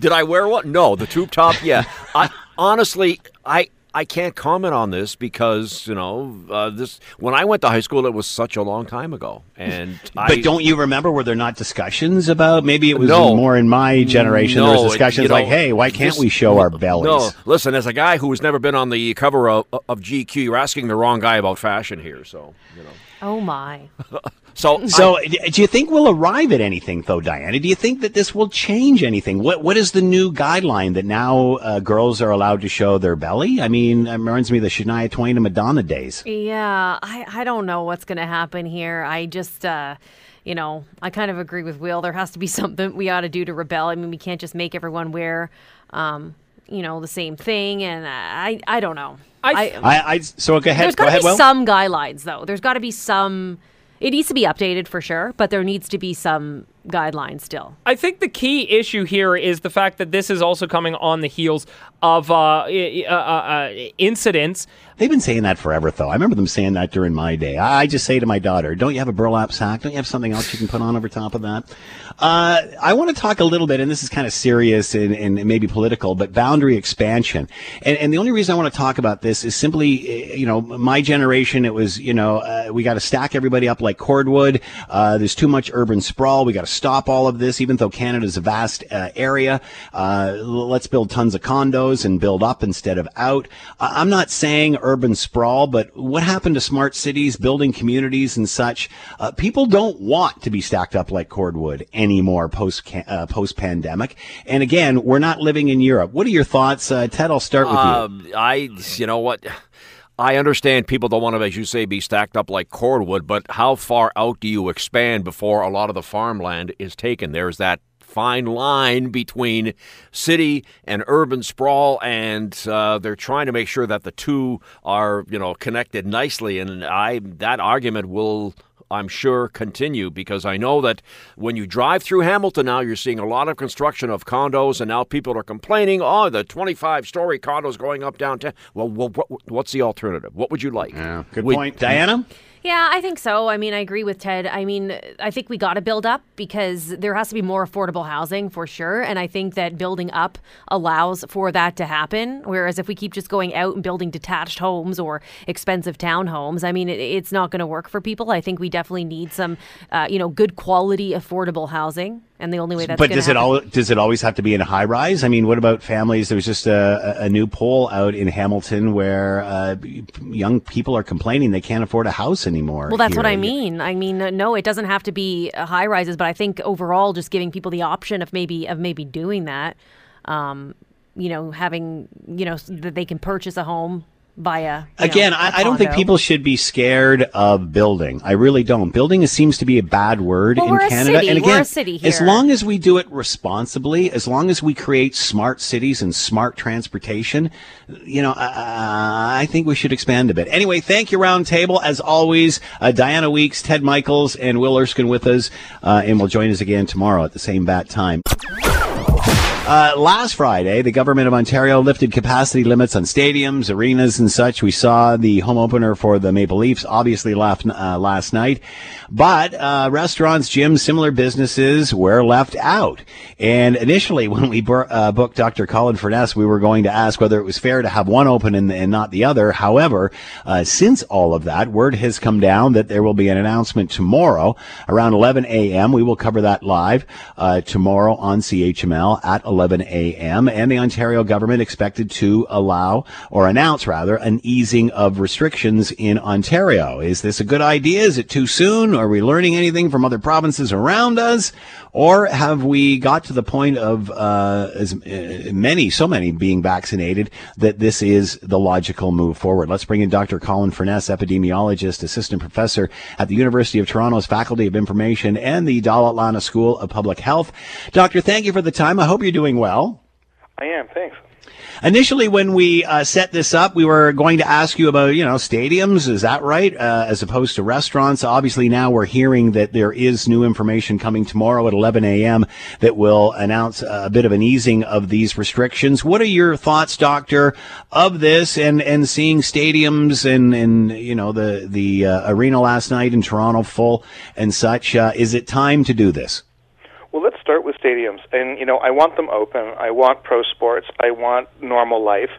did I wear one? No, the tube top. Yeah. I honestly, I I can't comment on this because you know uh, this. When I went to high school, it was such a long time ago, and but I, don't you remember? Were there not discussions about? Maybe it was no, more in my generation. No, there was discussions it, like, know, "Hey, why can't this, we show our bellies?" No, listen. As a guy who has never been on the cover of, of GQ, you're asking the wrong guy about fashion here. So you know. Oh my. So, so I, do you think we'll arrive at anything, though, Diana? Do you think that this will change anything? What What is the new guideline that now uh, girls are allowed to show their belly? I mean, it reminds me of the Shania Twain and Madonna days. Yeah, I, I don't know what's going to happen here. I just, uh, you know, I kind of agree with Will. There has to be something we ought to do to rebel. I mean, we can't just make everyone wear, um, you know, the same thing. And I, I don't know. I, I, I so go ahead. There's got to be some guidelines, though. There's got to be some it needs to be updated for sure, but there needs to be some guidelines still. I think the key issue here is the fact that this is also coming on the heels of uh, uh, uh, incidents. They've been saying that forever, though. I remember them saying that during my day. I just say to my daughter, "Don't you have a burlap sack? Don't you have something else you can put on over top of that?" Uh, I want to talk a little bit, and this is kind of serious and, and maybe political, but boundary expansion. And, and, the only reason I want to talk about this is simply, eh, you know, my generation. It was, you know, uh, we got to stack everybody up like cordwood. Uh, there's too much urban sprawl. We got to stop all of this, even though Canada's a vast area. let's build tons of condos and build up instead of out. I'm not saying urban sprawl, but what happened to smart cities, building communities and such? Uh, people don't want to be stacked up like cordwood anymore post uh, post pandemic. And again, we're not living in Europe. What are your thoughts, uh, Ted? I'll start with you. Um, I, you know what. I understand people don't want to, as you say, be stacked up like cordwood, but how far out do you expand before a lot of the farmland is taken? There's that fine line between city and urban sprawl, and uh, they're trying to make sure that the two are, you know, connected nicely. And I that argument will I'm sure, continue because I know that when you drive through Hamilton now, you're seeing a lot of construction of condos, and now people are complaining, oh, the 25 story condos going up downtown. Well, well what, what's the alternative? What would you like? Yeah, good we, point. Diana? Yeah, I think so. I mean, I agree with Ted. I mean, I think we got to build up because there has to be more affordable housing for sure. And I think that building up allows for that to happen. Whereas if we keep just going out and building detached homes or expensive townhomes, I mean, it, it's not going to work for people. I think we definitely need some, uh, you know, good quality, affordable housing and the only way that's but does happen. it all does it always have to be in a high rise i mean what about families there was just a, a new poll out in hamilton where uh, young people are complaining they can't afford a house anymore well that's here. what i mean i mean no it doesn't have to be high rises but i think overall just giving people the option of maybe of maybe doing that um, you know having you know that they can purchase a home via again know, I, I don't think people should be scared of building. I really don't. Building seems to be a bad word well, in canada. And again as long as we do it responsibly as long as we create smart cities and smart transportation you know i, I think we should expand a bit. Anyway thank you Roundtable. as always uh, diana weeks ted michaels and will erskine with us uh, and will join us again tomorrow at the same bat time uh, last Friday, the government of Ontario lifted capacity limits on stadiums, arenas, and such. We saw the home opener for the Maple Leafs, obviously last, uh, last night. But uh, restaurants, gyms, similar businesses were left out. And initially, when we bur- uh, booked Dr. Colin Furness, we were going to ask whether it was fair to have one open and, and not the other. However, uh, since all of that, word has come down that there will be an announcement tomorrow around 11 a.m. We will cover that live uh, tomorrow on CHML at 11 a.m. and the Ontario government expected to allow or announce rather an easing of restrictions in Ontario. Is this a good idea? Is it too soon? Are we learning anything from other provinces around us? Or have we got to the point of uh, as uh, many, so many being vaccinated that this is the logical move forward? Let's bring in Dr. Colin Furness, epidemiologist, assistant professor at the University of Toronto's Faculty of Information and the Dalla School of Public Health. Doctor, thank you for the time. I hope you're doing well. I am. Thanks. Initially, when we uh, set this up, we were going to ask you about, you know, stadiums. Is that right? Uh, as opposed to restaurants. Obviously, now we're hearing that there is new information coming tomorrow at 11 a.m. that will announce a bit of an easing of these restrictions. What are your thoughts, Doctor, of this and, and seeing stadiums and, and, you know, the, the uh, arena last night in Toronto full and such? Uh, is it time to do this? Well, let's start with stadiums. And, you know, I want them open. I want pro sports. I want normal life.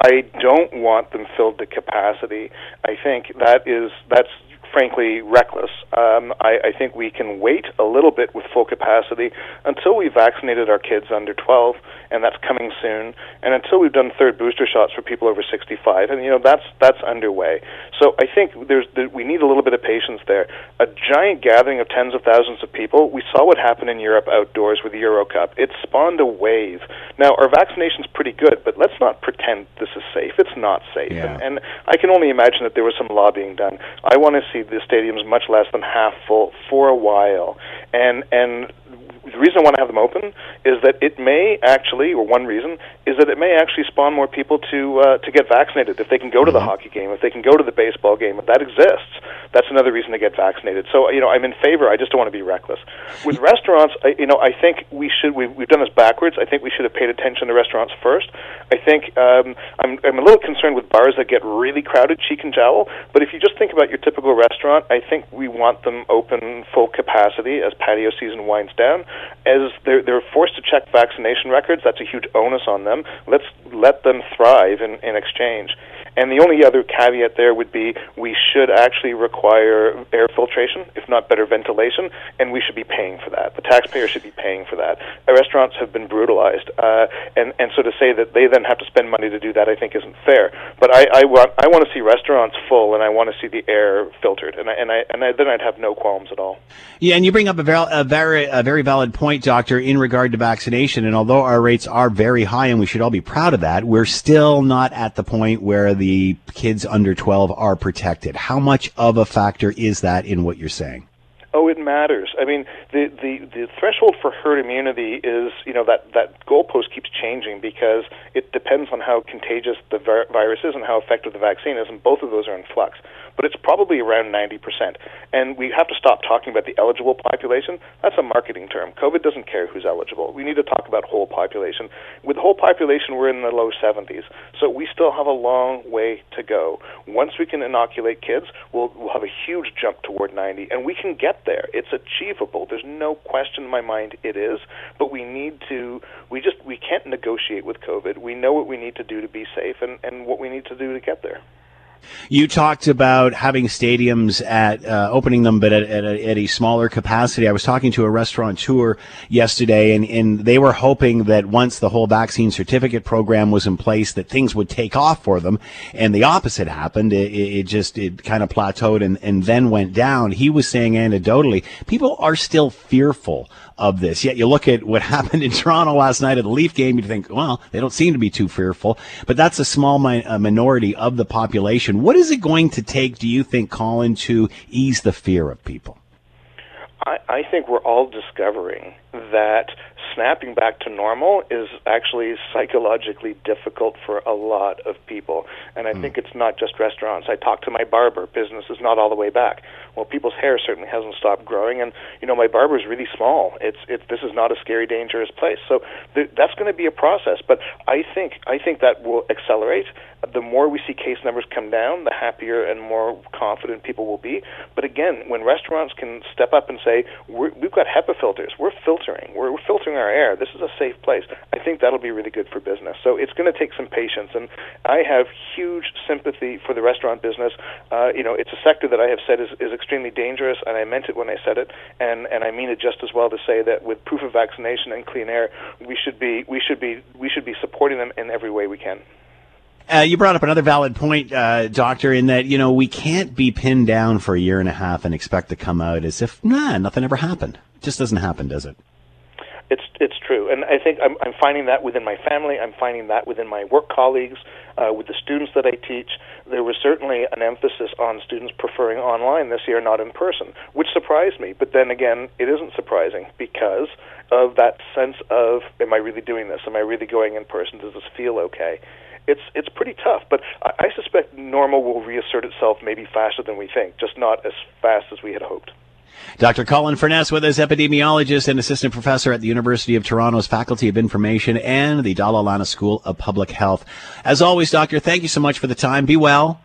I don't want them filled to capacity. I think that is that's frankly reckless. Um, I, I think we can wait a little bit with full capacity until we've vaccinated our kids under 12, and that's coming soon, and until we've done third booster shots for people over 65, and you know that's that's underway. So I think there's there, we need a little bit of patience there. A giant gathering of tens of thousands of people. We saw what happened in Europe outdoors with the Euro Cup. It spawned a wave. Now our vaccination's pretty good, but let's not pretend this is safe. It's not safe, yeah. and, and I can only imagine that there was some lobbying done. I want to see the stadiums much less than half full for a while, and and the reason I want to have them open is that it may actually, or one reason, is that it may actually spawn more people to uh, to get vaccinated. If they can go to the Mm-hmm. hockey game, if they can go to the baseball game, if that exists, that's another reason to get vaccinated. So you know, I'm in favor. I just don't want to be reckless. With restaurants, I, you know, I think we should. We've, we've done this backwards. I think we should have paid attention to restaurants first. I think um, I'm I'm a little concerned with bars that get really crowded, cheek and jowl. But if you just think about your typical restaurant, I think we want them open full capacity as patio season winds down. As they're they're forced to check vaccination records, that's a huge onus on them. Let's let them thrive in, in exchange. And the only other caveat there would be we should actually require air filtration, if not better ventilation, and we should be paying for that. The taxpayer should be paying for that. Our restaurants have been brutalized, uh, and and so to say that they then have to spend money to do that, I think isn't fair. But I, I want I want to see restaurants full, and I want to see the air filtered, and I, and I and I, then I'd have no qualms at all. Yeah, and you bring up a, val- a very a very valid point, Doctor, in regard to vaccination. And although our rates are very high, and we should all be proud of that, we're still not at the point where the kids under 12 are protected. How much of a factor is that in what you're saying? Oh, it matters. I mean, the, the, the threshold for herd immunity is, you know, that, that goalpost keeps changing because it depends on how contagious the vir- virus is and how effective the vaccine is, and both of those are in flux. But it's probably around 90%. And we have to stop talking about the eligible population. That's a marketing term. COVID doesn't care who's eligible. We need to talk about whole population. With whole population, we're in the low 70s. So we still have a long way to go. Once we can inoculate kids, we'll, we'll have a huge jump toward 90, and we can get there. It's achievable. There's no question in my mind it is, but we need to we just we can't negotiate with COVID. We know what we need to do to be safe and and what we need to do to get there. You talked about having stadiums at uh, opening them, but at, at, a, at a smaller capacity. I was talking to a restaurateur yesterday, and, and they were hoping that once the whole vaccine certificate program was in place, that things would take off for them. And the opposite happened. It, it just it kind of plateaued and, and then went down. He was saying anecdotally, people are still fearful of this. Yet you look at what happened in Toronto last night at the Leaf game, you think, well, they don't seem to be too fearful. But that's a small mi- a minority of the population. What is it going to take, do you think, Colin, to ease the fear of people? I, I think we're all discovering that snapping back to normal is actually psychologically difficult for a lot of people. And I hmm. think it's not just restaurants. I talked to my barber. Business is not all the way back. Well, people's hair certainly hasn't stopped growing, and you know my barber is really small. It's it's this is not a scary, dangerous place. So th- that's going to be a process. But I think I think that will accelerate. The more we see case numbers come down, the happier and more confident people will be. But again, when restaurants can step up and say, We're, "We've got HEPA filters. We're filtering. We're, we're filtering our air. This is a safe place. I think that'll be really good for business. So it's going to take some patience, and I have huge sympathy for the restaurant business. Uh, you know, it's a sector that I have said is, is extremely dangerous, and I meant it when I said it, and and I mean it just as well to say that with proof of vaccination and clean air, we should be we should be we should be supporting them in every way we can. Uh, you brought up another valid point, uh, Doctor, in that, you know, we can't be pinned down for a year and a half and expect to come out as if, nah, nothing ever happened. It just doesn't happen, does it? It's it's true, and I think I'm, I'm finding that within my family. I'm finding that within my work colleagues, uh, with the students that I teach. There was certainly an emphasis on students preferring online this year, not in person, which surprised me. But then again, it isn't surprising because of that sense of, am I really doing this? Am I really going in person? Does this feel okay? it's it's pretty tough. But I, I suspect normal will reassert itself maybe faster than we think, just not as fast as we had hoped. Dr. Colin Furness with us, epidemiologist and assistant professor at the University of Toronto's Faculty of Information and the Dalla Lana School of Public Health. As always, Doctor, thank you so much for the time. Be well.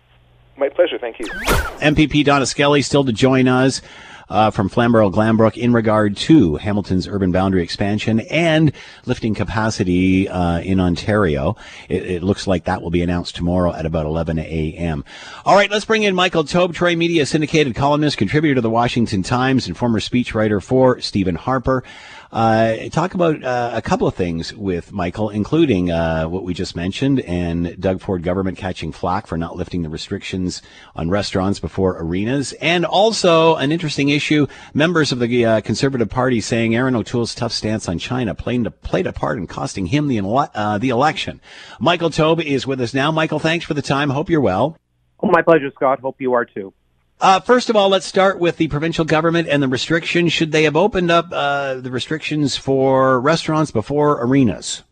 My pleasure. Thank you. MPP Donna Skelly still to join us uh, from Flamborough Glanbrook in regard to Hamilton's urban boundary expansion and lifting capacity uh, in Ontario. It, it, looks like that will be announced tomorrow at about 11 a.m. All right, let's bring in Michael Taube, Troy Media syndicated columnist, contributor to the Washington Times, and former speechwriter for Stephen Harper. Uh, talk about uh, a couple of things with Michael, including uh, what we just mentioned and Doug Ford government catching flack for not lifting the restrictions on restaurants before arenas, and also an interesting issue: members of the uh, Conservative Party saying Erin O'Toole's tough stance on China played, played a part in costing him the uh, the election. Michael Taube is with us now. Michael, thanks for the time. Hope you're well. Oh, my pleasure, Scott. Hope you are too. Uh, first of all, let's start with the provincial government and the restrictions. Should they have opened up uh, the restrictions for restaurants before arenas?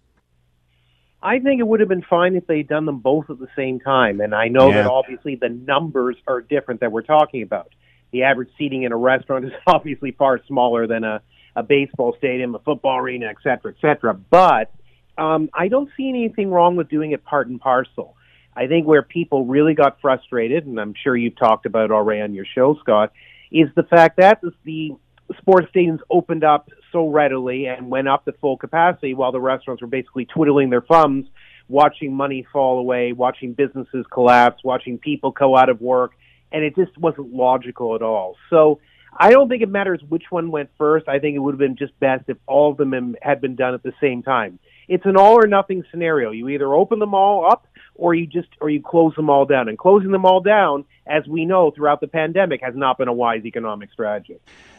I think it would have been fine if they'd done them both at the same time. And I know yeah. that obviously the numbers are different that we're talking about. The average seating in a restaurant is obviously far smaller than a, a baseball stadium, a football arena, et cetera, et cetera. But um, I don't see anything wrong with doing it part and parcel. I think where people really got frustrated, and I'm sure you've talked about it already on your show, Scott, is the fact that the sports stadiums opened up so readily and went up to full capacity while the restaurants were basically twiddling their thumbs, watching money fall away, watching businesses collapse, watching people go out of work, and it just wasn't logical at all. So I don't think it matters which one went first. I think it would have been just best if all of them had been done at the same time. It's an all or nothing scenario. You either open them all up or you just or you close them all down. And closing them all down, as we know throughout the pandemic, has not been a wise economic strategy.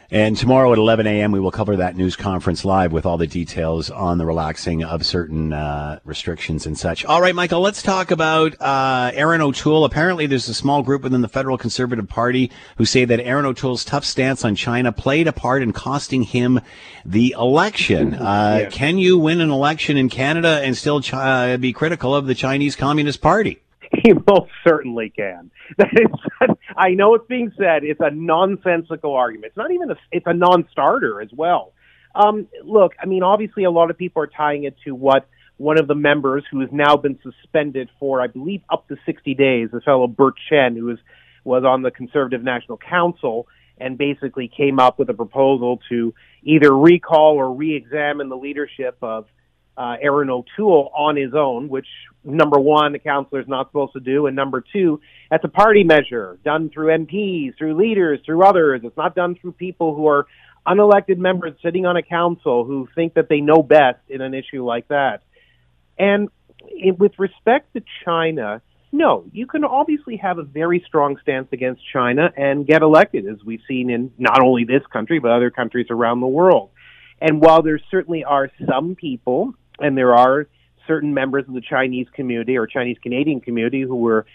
And tomorrow at 11 a.m., we will cover that news conference live with all the details on the relaxing of certain uh, restrictions and such. All right, Michael, let's talk about uh, Erin O'Toole. Apparently, there's a small group within the federal Conservative Party who say that Erin O'Toole's tough stance on China played a part in costing him the election. Uh, yes. Can you win an election in Canada and still chi- be critical of the Chinese Communist Party? He most certainly can. I know it's being said. It's a nonsensical argument. It's not even a. It's a non-starter as well. Um, look, I mean, obviously, a lot of people are tying it to what one of the members who has now been suspended for, I believe, up to 60 days, the fellow Bert Chen, who was was on the Conservative National Council and basically came up with a proposal to either recall or re-examine the leadership of uh, Erin O'Toole on his own, which number one, the councillor is not supposed to do, and number two, that's a party measure done through MPs, through leaders, through others. It's not done through people who are unelected members sitting on a council who think that they know best in an issue like that. And with respect to China, no, you can obviously have a very strong stance against China and get elected, as we've seen in not only this country, but other countries around the world. And while there certainly are some people and there are certain members of the Chinese community or Chinese Canadian community who were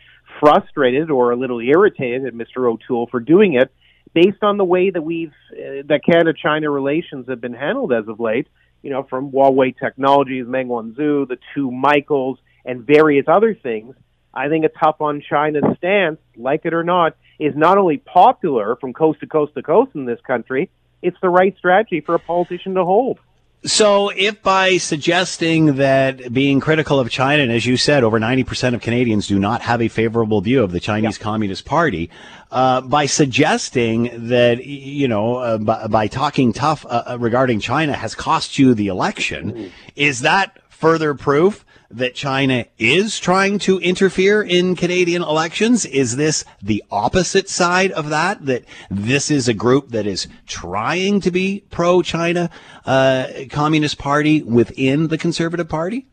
frustrated or a little irritated at Mr. O'Toole for doing it based on the way that we've uh, that Canada China relations have been handled as of late, you know, from Huawei Technologies, Meng Wanzhou, the two Michaels, and various other things. I think a tough on China's stance, like it or not, is not only popular from coast to coast to coast in this country, it's the right strategy for a politician to hold. So, if by suggesting that being critical of China, and as you said, over 90% of Canadians do not have a favorable view of the Chinese yeah. Communist Party, uh, by suggesting that, you know, uh, by, by, talking tough uh, uh regarding China has cost you the election, mm-hmm. is that further proof that China is trying to interfere in Canadian elections? Is this the opposite side of that? That this is a group that is trying to be pro-China uh, Communist Party within the Conservative Party?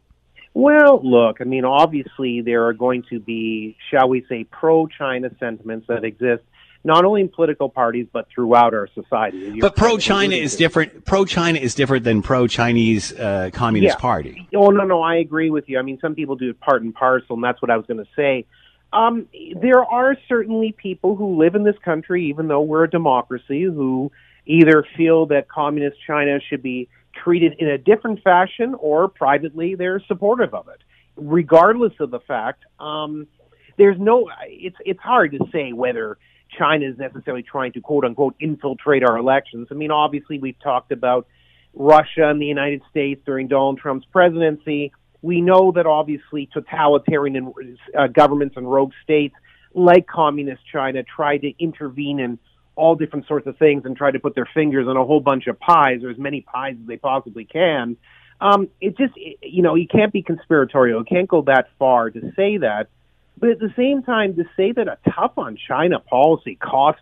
Well, look, I mean, obviously there are going to be, shall we say, pro-China sentiments that exist not only in political parties but throughout our society. But pro China is different. Pro China is different than pro Chinese uh, Communist yeah. Party. Oh no, no, I agree with you. I mean, some people do it part and parcel, and that's what I was going to say. Um, there are certainly people who live in this country, even though we're a democracy, who either feel that communist China should be treated in a different fashion, or privately they're supportive of it. Regardless of the fact, um, there's no. It's it's hard to say whether China is necessarily trying to quote unquote infiltrate our elections. I mean, obviously, we've talked about Russia and the United States during Donald Trump's presidency. We know that obviously totalitarian uh, governments and rogue states like communist China try to intervene in all different sorts of things and try to put their fingers on a whole bunch of pies or as many pies as they possibly can. Um, it just, you know, you can't be conspiratorial. You can't go that far to say that. But at the same time, to say that a tough on China policy cost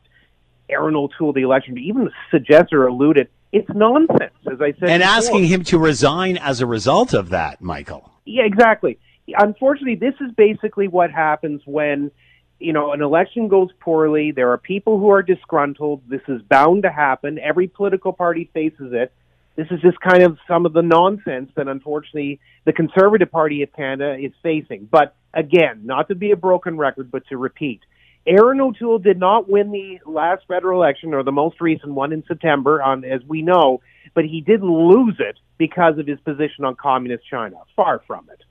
Erin O'Toole the election, to even suggest or allude it, it's nonsense, as I said. And before. asking him to resign as a result of that, Michael. Yeah, exactly. Unfortunately, this is basically what happens when you know an election goes poorly. There are people who are disgruntled. This is bound to happen. Every political party faces it. This is just kind of some of the nonsense that unfortunately the Conservative Party of Canada is facing. But again, not to be a broken record, but to repeat, Erin O'Toole did not win the last federal election or the most recent one in September, on, as we know, but he didn't lose it because of his position on communist China. Far from it.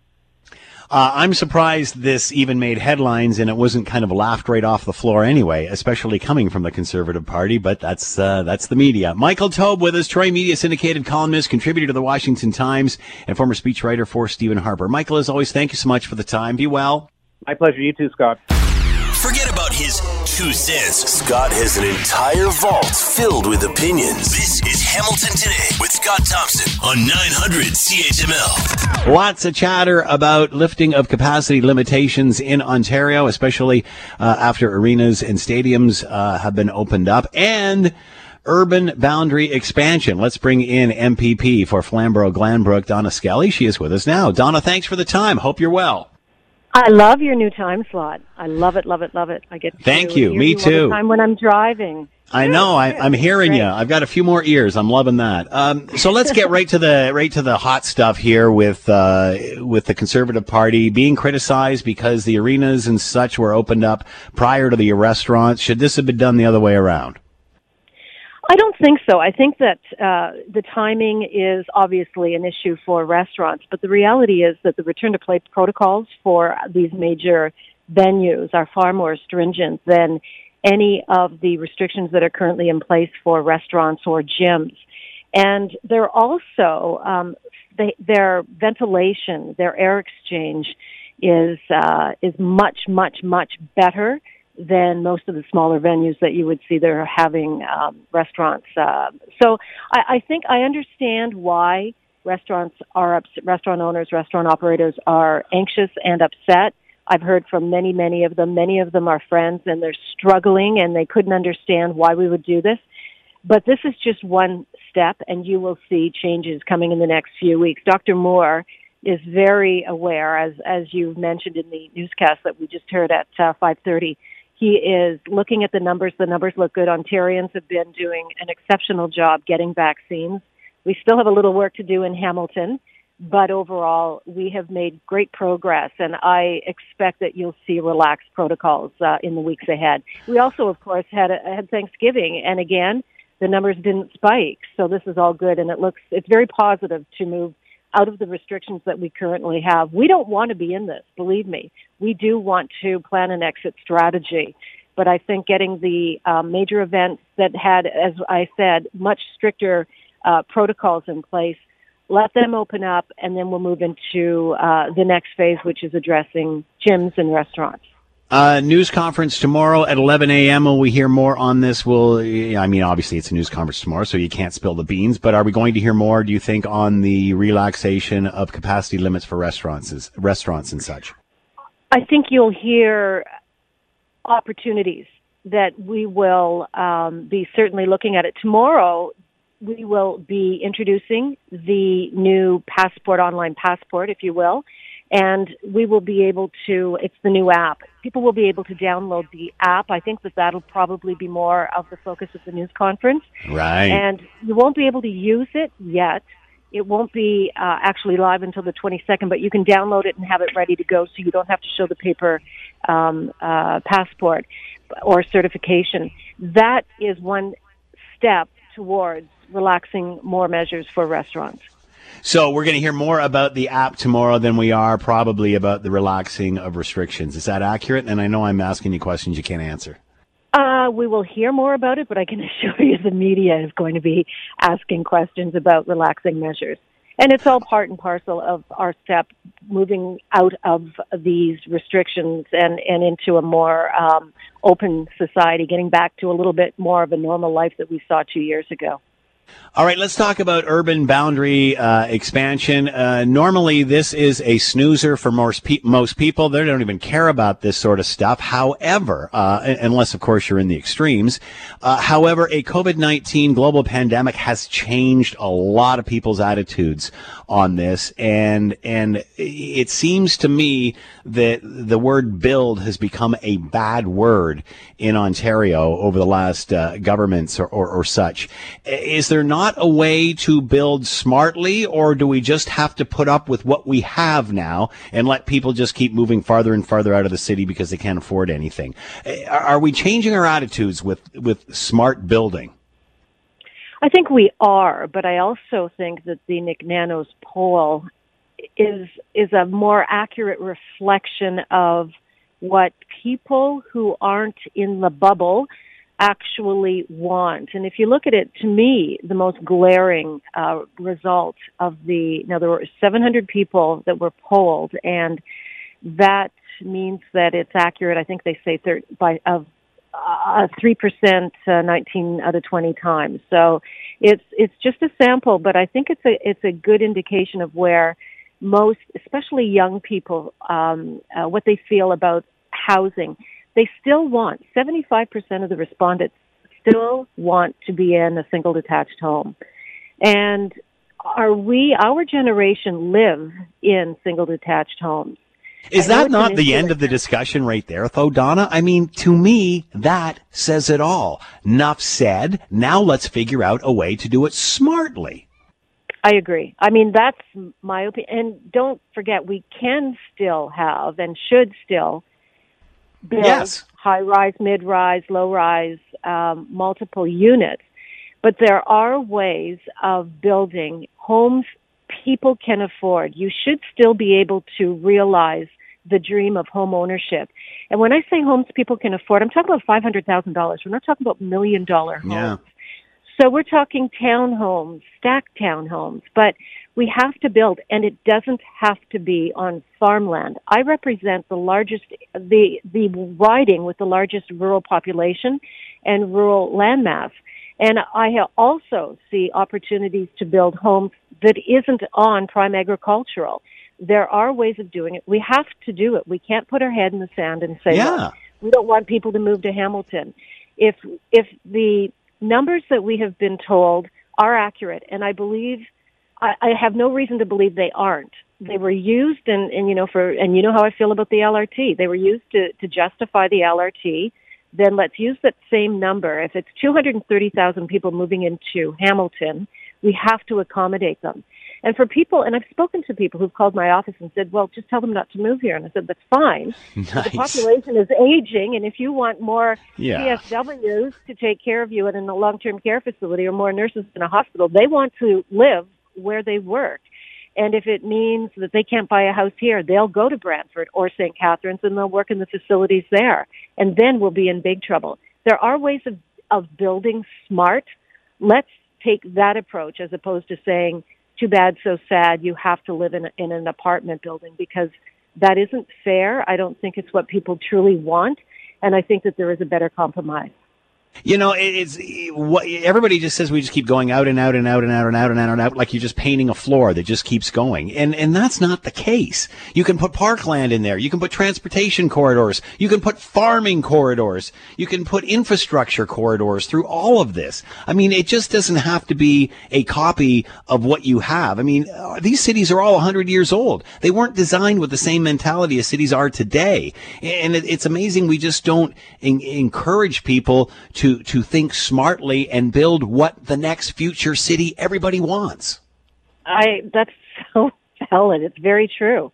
Uh, I'm surprised this even made headlines and it wasn't kind of laughed right off the floor anyway, especially coming from the Conservative Party. But that's uh, that's the media. Michael Taube with us, Troy Media syndicated columnist, contributor to the Washington Times, and former speechwriter for Stephen Harper. Michael, as always, thank you so much for the time. Be well. My pleasure. You too, Scott. Forget about his two cents. Scott has an entire vault filled with opinions. This is Hamilton Today with Scott Thompson on 900 CHML. Lots of chatter about lifting of capacity limitations in Ontario, especially uh, after arenas and stadiums uh, have been opened up and urban boundary expansion. Let's bring in MPP for Flamborough Glanbrook, Donna Skelly. She is with us now. Donna, thanks for the time. Hope you're well. I love your new time slot. I love it, love it, love it. I get thank you. Me you too. time when I'm driving. I know. I, am hearing Great. you. I've got a few more ears. I'm loving that. Um, so let's get right to the right to the hot stuff here with uh, with the Conservative Party being criticized because the arenas and such were opened up prior to the restaurants. Should this have been done the other way around? I don't think so. I think that uh, the timing is obviously an issue for restaurants, but the reality is that the return to play protocols for these major venues are far more stringent than any of the restrictions that are currently in place for restaurants or gyms. And they're also um, they, their ventilation, their air exchange is uh, is much much much better than most of the smaller venues that you would see they're having um, restaurants. Uh, so I, I think I understand why restaurants are ups- restaurant owners, restaurant operators are anxious and upset. I've heard from many, many of them. Many of them are friends and they're struggling and they couldn't understand why we would do this. But this is just one step and you will see changes coming in the next few weeks. Dr. Moore is very aware, as, as you mentioned in the newscast that we just heard at uh, 530, he is looking at the numbers. The numbers look good. Ontarians have been doing an exceptional job getting vaccines. We still have a little work to do in Hamilton, but overall, we have made great progress, and I expect that you'll see relaxed protocols uh, in the weeks ahead. We also, of course, had a, had Thanksgiving, and again, the numbers didn't spike, so this is all good, and it looks it's very positive to move out of the restrictions that we currently have. We don't want to be in this, believe me. We do want to plan an exit strategy. But I think getting the um, major events that had, as I said, much stricter uh, protocols in place let them open up, and then we'll move into uh, the next phase, which is addressing gyms and restaurants. Uh, news conference tomorrow at 11 a.m. Will we hear more on this? Will I mean, obviously it's a news conference tomorrow, so you can't spill the beans. But are we going to hear more? Do you think on the relaxation of capacity limits for restaurants, restaurants and such? I think you'll hear opportunities that we will um, be certainly looking at it tomorrow. We will be introducing the new passport, online passport, if you will and we will be able to it's the new app. People will be able to download the app. I think that that'll probably be more of the focus of the news conference. Right. And you won't be able to use it yet. It won't be uh, actually live until the 22nd but you can download it and have it ready to go so you don't have to show the paper um, uh, passport or certification. That is one step towards relaxing more measures for restaurants so we're going to hear more about the app tomorrow than we are probably about the relaxing of restrictions. Is that accurate? And I know I'm asking you questions you can't answer. Uh, we will hear more about it, but I can assure you the media is going to be asking questions about relaxing measures. And it's all part and parcel of our step moving out of these restrictions and, and into a more um, open society, getting back to a little bit more of a normal life that we saw two years ago. All right, let's talk about urban boundary uh, expansion. Uh, normally, this is a snoozer for most, pe- most people. They don't even care about this sort of stuff. However, uh, unless, of course, you're in the extremes. Uh, however, a COVID 19 global pandemic has changed a lot of people's attitudes on this. And, and it seems to me that the word build has become a bad word in Ontario over the last uh, governments or, or, or such. Is there not a way to build smartly or do we just have to put up with what we have now and let people just keep moving farther and farther out of the city because they can't afford anything? Eh, are we changing our attitudes with, with smart building? I think we are, but I also think that the Nick Nanos poll is is a more accurate reflection of what people who aren't in the bubble actually want. And if you look at it, to me, the most glaring uh, result of the now there were 700 people that were polled, and that means that it's accurate. I think they say thir- by of uh, three uh, percent, uh, 19 out of 20 times. So it's it's just a sample, but I think it's a it's a good indication of where most, especially young people, um, uh, what they feel about housing. They still want 75% of the respondents still want to be in a single detached home, and are we our generation live in single detached homes is that not the end of the discussion right there, though, Donna? I mean, to me, that says it all. Enough said. Now let's figure out a way to do it smartly. I agree. I mean, that's my opinion. And don't forget, we can still have and should still build yes. high rise, mid rise, low rise, um, multiple units. But there are ways of building homes people can afford. You should still be able to realize the dream of home ownership. And when I say homes people can afford, I'm talking about $500,000. We're not talking about million dollar homes. Yeah. So we're talking townhomes, stacked townhomes, but we have to build and it doesn't have to be on farmland. I represent the largest, the, the riding with the largest rural population and rural landmass. And I also see opportunities to build homes that isn't on prime agricultural. There are ways of doing it. We have to do it. We can't put our head in the sand and say, yeah. well, we don't want people to move to Hamilton. If, if the numbers that we have been told are accurate, and I believe, I, I have no reason to believe they aren't. They were used and, and you know, for, and you know how I feel about the LRT. They were used to, to justify the LRT then let's use that same number. If it's 230,000 people moving into Hamilton, we have to accommodate them. And for people, and I've spoken to people who've called my office and said, well, just tell them not to move here. And I said, that's fine. Nice. The population is aging, and if you want more yeah. PSWs to take care of you in a long-term care facility or more nurses in a hospital, they want to live where they work. And if it means that they can't buy a house here, they'll go to Brantford or St. Catharines and they'll work in the facilities there. And then we'll be in big trouble. There are ways of, of building smart. Let's take that approach as opposed to saying too bad, so sad. You have to live in, in an apartment building because that isn't fair. I don't think it's what people truly want. And I think that there is a better compromise. You know, it's what everybody just says. We just keep going out and out and out and out and out and out and out, like you're just painting a floor that just keeps going. And and that's not the case. You can put parkland in there. You can put transportation corridors. You can put farming corridors. You can put infrastructure corridors through all of this. I mean, it just doesn't have to be a copy of what you have. I mean, uh, these cities are all 100 years old. They weren't designed with the same mentality as cities are today. And it's amazing we just don't encourage people to to, to think smartly and build what the next future city everybody wants. I, that's so valid. It's very true.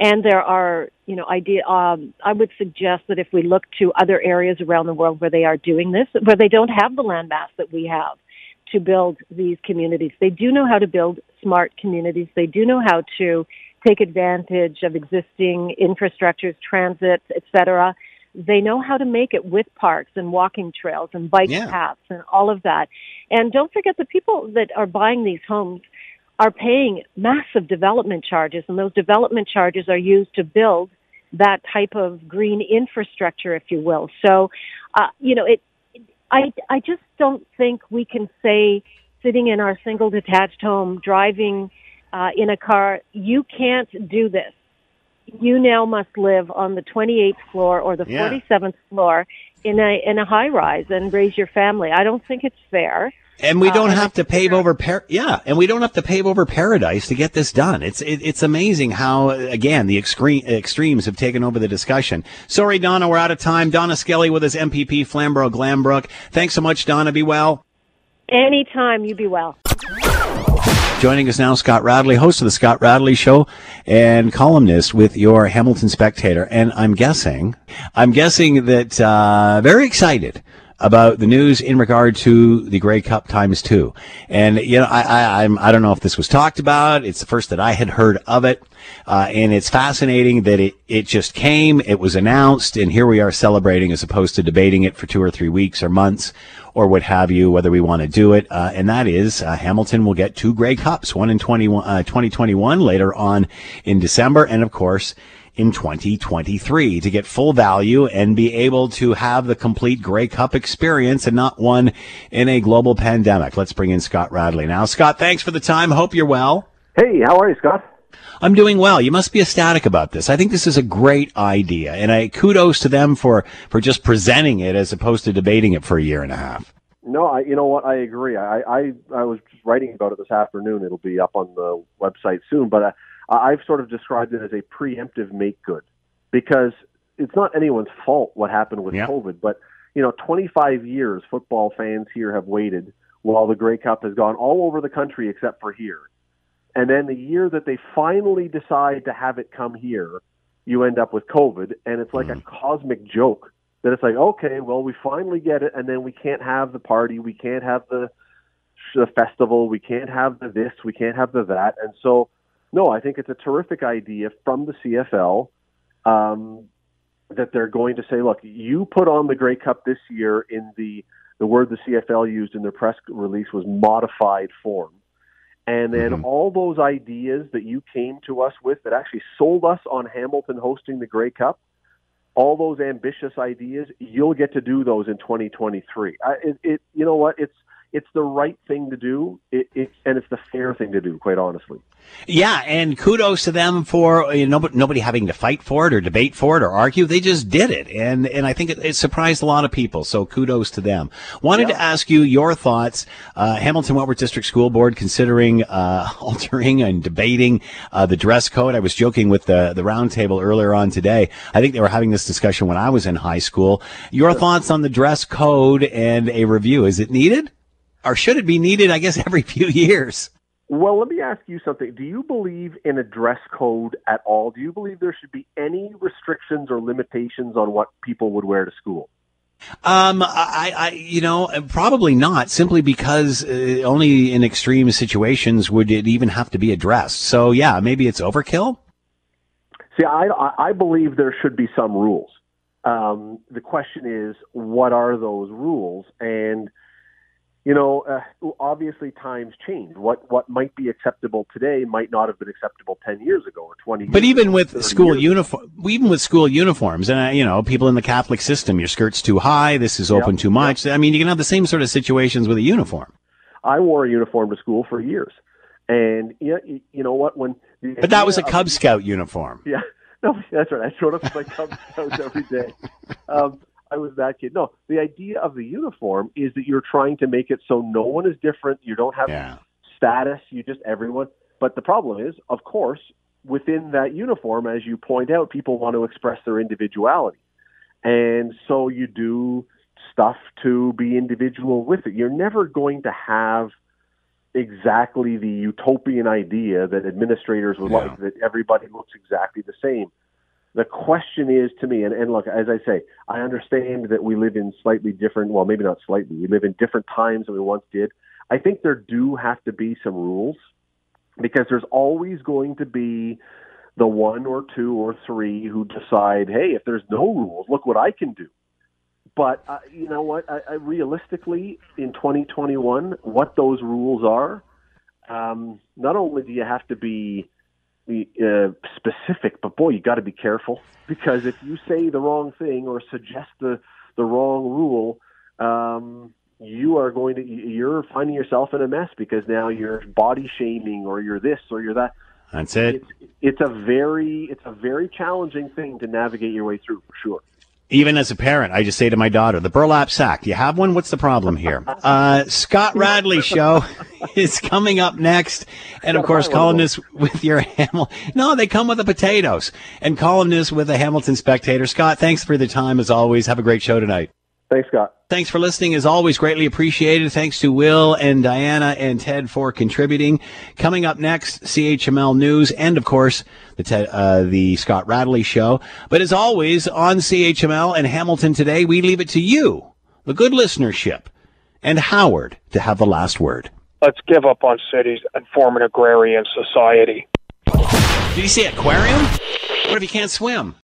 And there are, you know, idea, um, I would suggest that if we look to other areas around the world where they are doing this, where they don't have the landmass that we have to build these communities, they do know how to build smart communities. They do know how to take advantage of existing infrastructures, transit, et cetera they know how to make it with parks and walking trails and bike yeah. paths and all of that. And don't forget the people that are buying these homes are paying massive development charges and those development charges are used to build that type of green infrastructure, if you will. So, uh, you know, it, I, I just don't think we can say sitting in our single detached home, driving uh, in a car, you can't do this you now must live on the 28th floor or the yeah. 47th floor in a in a high rise and raise your family. I don't think it's fair. And we don't uh, have to pave over par- yeah, and we don't have to pave over paradise to get this done. It's it, it's amazing how again the extreme extremes have taken over the discussion. Sorry, Donna, we're out of time. Donna Skelly with us, MPP Flamborough Glanbrook. Thanks so much, Donna. Be well. Anytime, you be well. Joining us now, Scott Radley, host of the Scott Radley Show and columnist with your Hamilton Spectator. And I'm guessing, I'm guessing that uh, very excited about the news in regard to the Grey Cup times two. And, you know, I, I, I'm, I don't know if this was talked about. It's the first that I had heard of it. Uh, and it's fascinating that it, it just came, it was announced, and here we are celebrating as opposed to debating it for two or three weeks or months or what have you, whether we want to do it. Uh, and that is uh, Hamilton will get two Grey Cups, one in 20, uh, 2021 later on in December, and of course in 2023 to get full value and be able to have the complete Grey Cup experience and not one in a global pandemic. Let's bring in Scott Radley now. Scott, thanks for the time. Hope you're well. Hey, how are you, Scott? I'm doing well. You must be ecstatic about this. I think this is a great idea, and I kudos to them for for just presenting it as opposed to debating it for a year and a half. No, I, you know what? I agree. I, I I was just writing about it this afternoon. It'll be up on the website soon, but uh, uh, I've sort of described it as a preemptive make good because it's not anyone's fault what happened with COVID, but you know, 25 years football fans here have waited while the Grey Cup has gone all over the country except for here. And then the year that they finally decide to have it come here, you end up with COVID, and it's like mm. a cosmic joke that it's like, okay, well, we finally get it, and then we can't have the party, we can't have the the festival, we can't have the this, we can't have the that, and so no, I think it's a terrific idea from the CFL um, that they're going to say, look, you put on the Grey Cup this year in the the word the CFL used in their press release was modified form. And then mm-hmm. all those ideas that you came to us with that actually sold us on Hamilton hosting the Grey Cup, all those ambitious ideas, you'll get to do those in 2023. I, it, it, you know what? It's it's the right thing to do, it, it, and it's the fair thing to do, quite honestly. Yeah, and kudos to them for you know, nobody, nobody having to fight for it or debate for it or argue. They just did it, and and I think it, it surprised a lot of people. So kudos to them. Wanted yeah. to ask you your thoughts. Uh, Hamilton Wentworth District School Board considering uh, altering and debating uh, the dress code. I was joking with the the roundtable earlier on today. I think they were having this discussion when I was in high school. Your thoughts on the dress code and a review? Is it needed? Or should it be needed, I guess, every few years? Well, let me ask you something. Do you believe in a dress code at all? Do you believe there should be any restrictions or limitations on what people would wear to school? Um, I, I, you know, probably not. Simply because uh, only in extreme situations would it even have to be addressed. So, yeah, maybe it's overkill. See, I, I believe there should be some rules. Um, the question is, what are those rules? And you know, uh, obviously times change. What what might be acceptable today might not have been acceptable ten years ago or twenty. But years even ago, with school uniform, even with school uniforms, and uh, you know, people in the Catholic system, your skirt's too high, this is open Yep, too much. I mean, you can have the same sort of situations with a uniform. I wore a uniform to school for years, and yeah, you, you know what? When But that was a Cub Scout uniform. Yeah, no, that's right. I showed up with my Cub Scouts every day. Um, I was that kid. No, the idea of the uniform is that you're trying to make it so no one is different. You don't have status. You just everyone. But the problem is, of course, within that uniform, as you point out, people want to express their individuality, and so you do stuff to be individual with it. You're never going to have exactly the utopian idea that administrators would like that everybody looks exactly the same. The question is to me, and, and look, as I say, I understand that we live in slightly different, well, maybe not slightly, we live in different times than we once did. I think there do have to be some rules because there's always going to be the one or two or three who decide, hey, if there's no rules, look what I can do. But uh, you know what? I, I realistically, in 2021, what those rules are, um, not only do you have to be uh, specific, but boy, you got to be careful because if you say the wrong thing or suggest the the wrong rule, um, you are going to you're finding yourself in a mess because now you're body shaming or you're this or you're that. That's it. It's, it's a very it's a very challenging thing to navigate your way through for sure. Even as a parent, I just say to my daughter, the burlap sack, do you have one? What's the problem here? Uh, Scott Radley show is coming up next. And of course, columnist with your Hamil. No, they come with the potatoes and columnist with the Hamilton Spectator. Scott, thanks for the time as always. Have a great show tonight. Thanks, Scott. Thanks for listening. As always, greatly appreciated. Thanks to Will and Diana and Ted for contributing. Coming up next, CHML News and, of course, the Ted, uh, the Scott Radley Show. But as always, on CHML and Hamilton today, we leave it to you, the good listenership, and Howard to have the last word. Let's give up on cities and form an agrarian society. Did you say aquarium? What if you can't swim?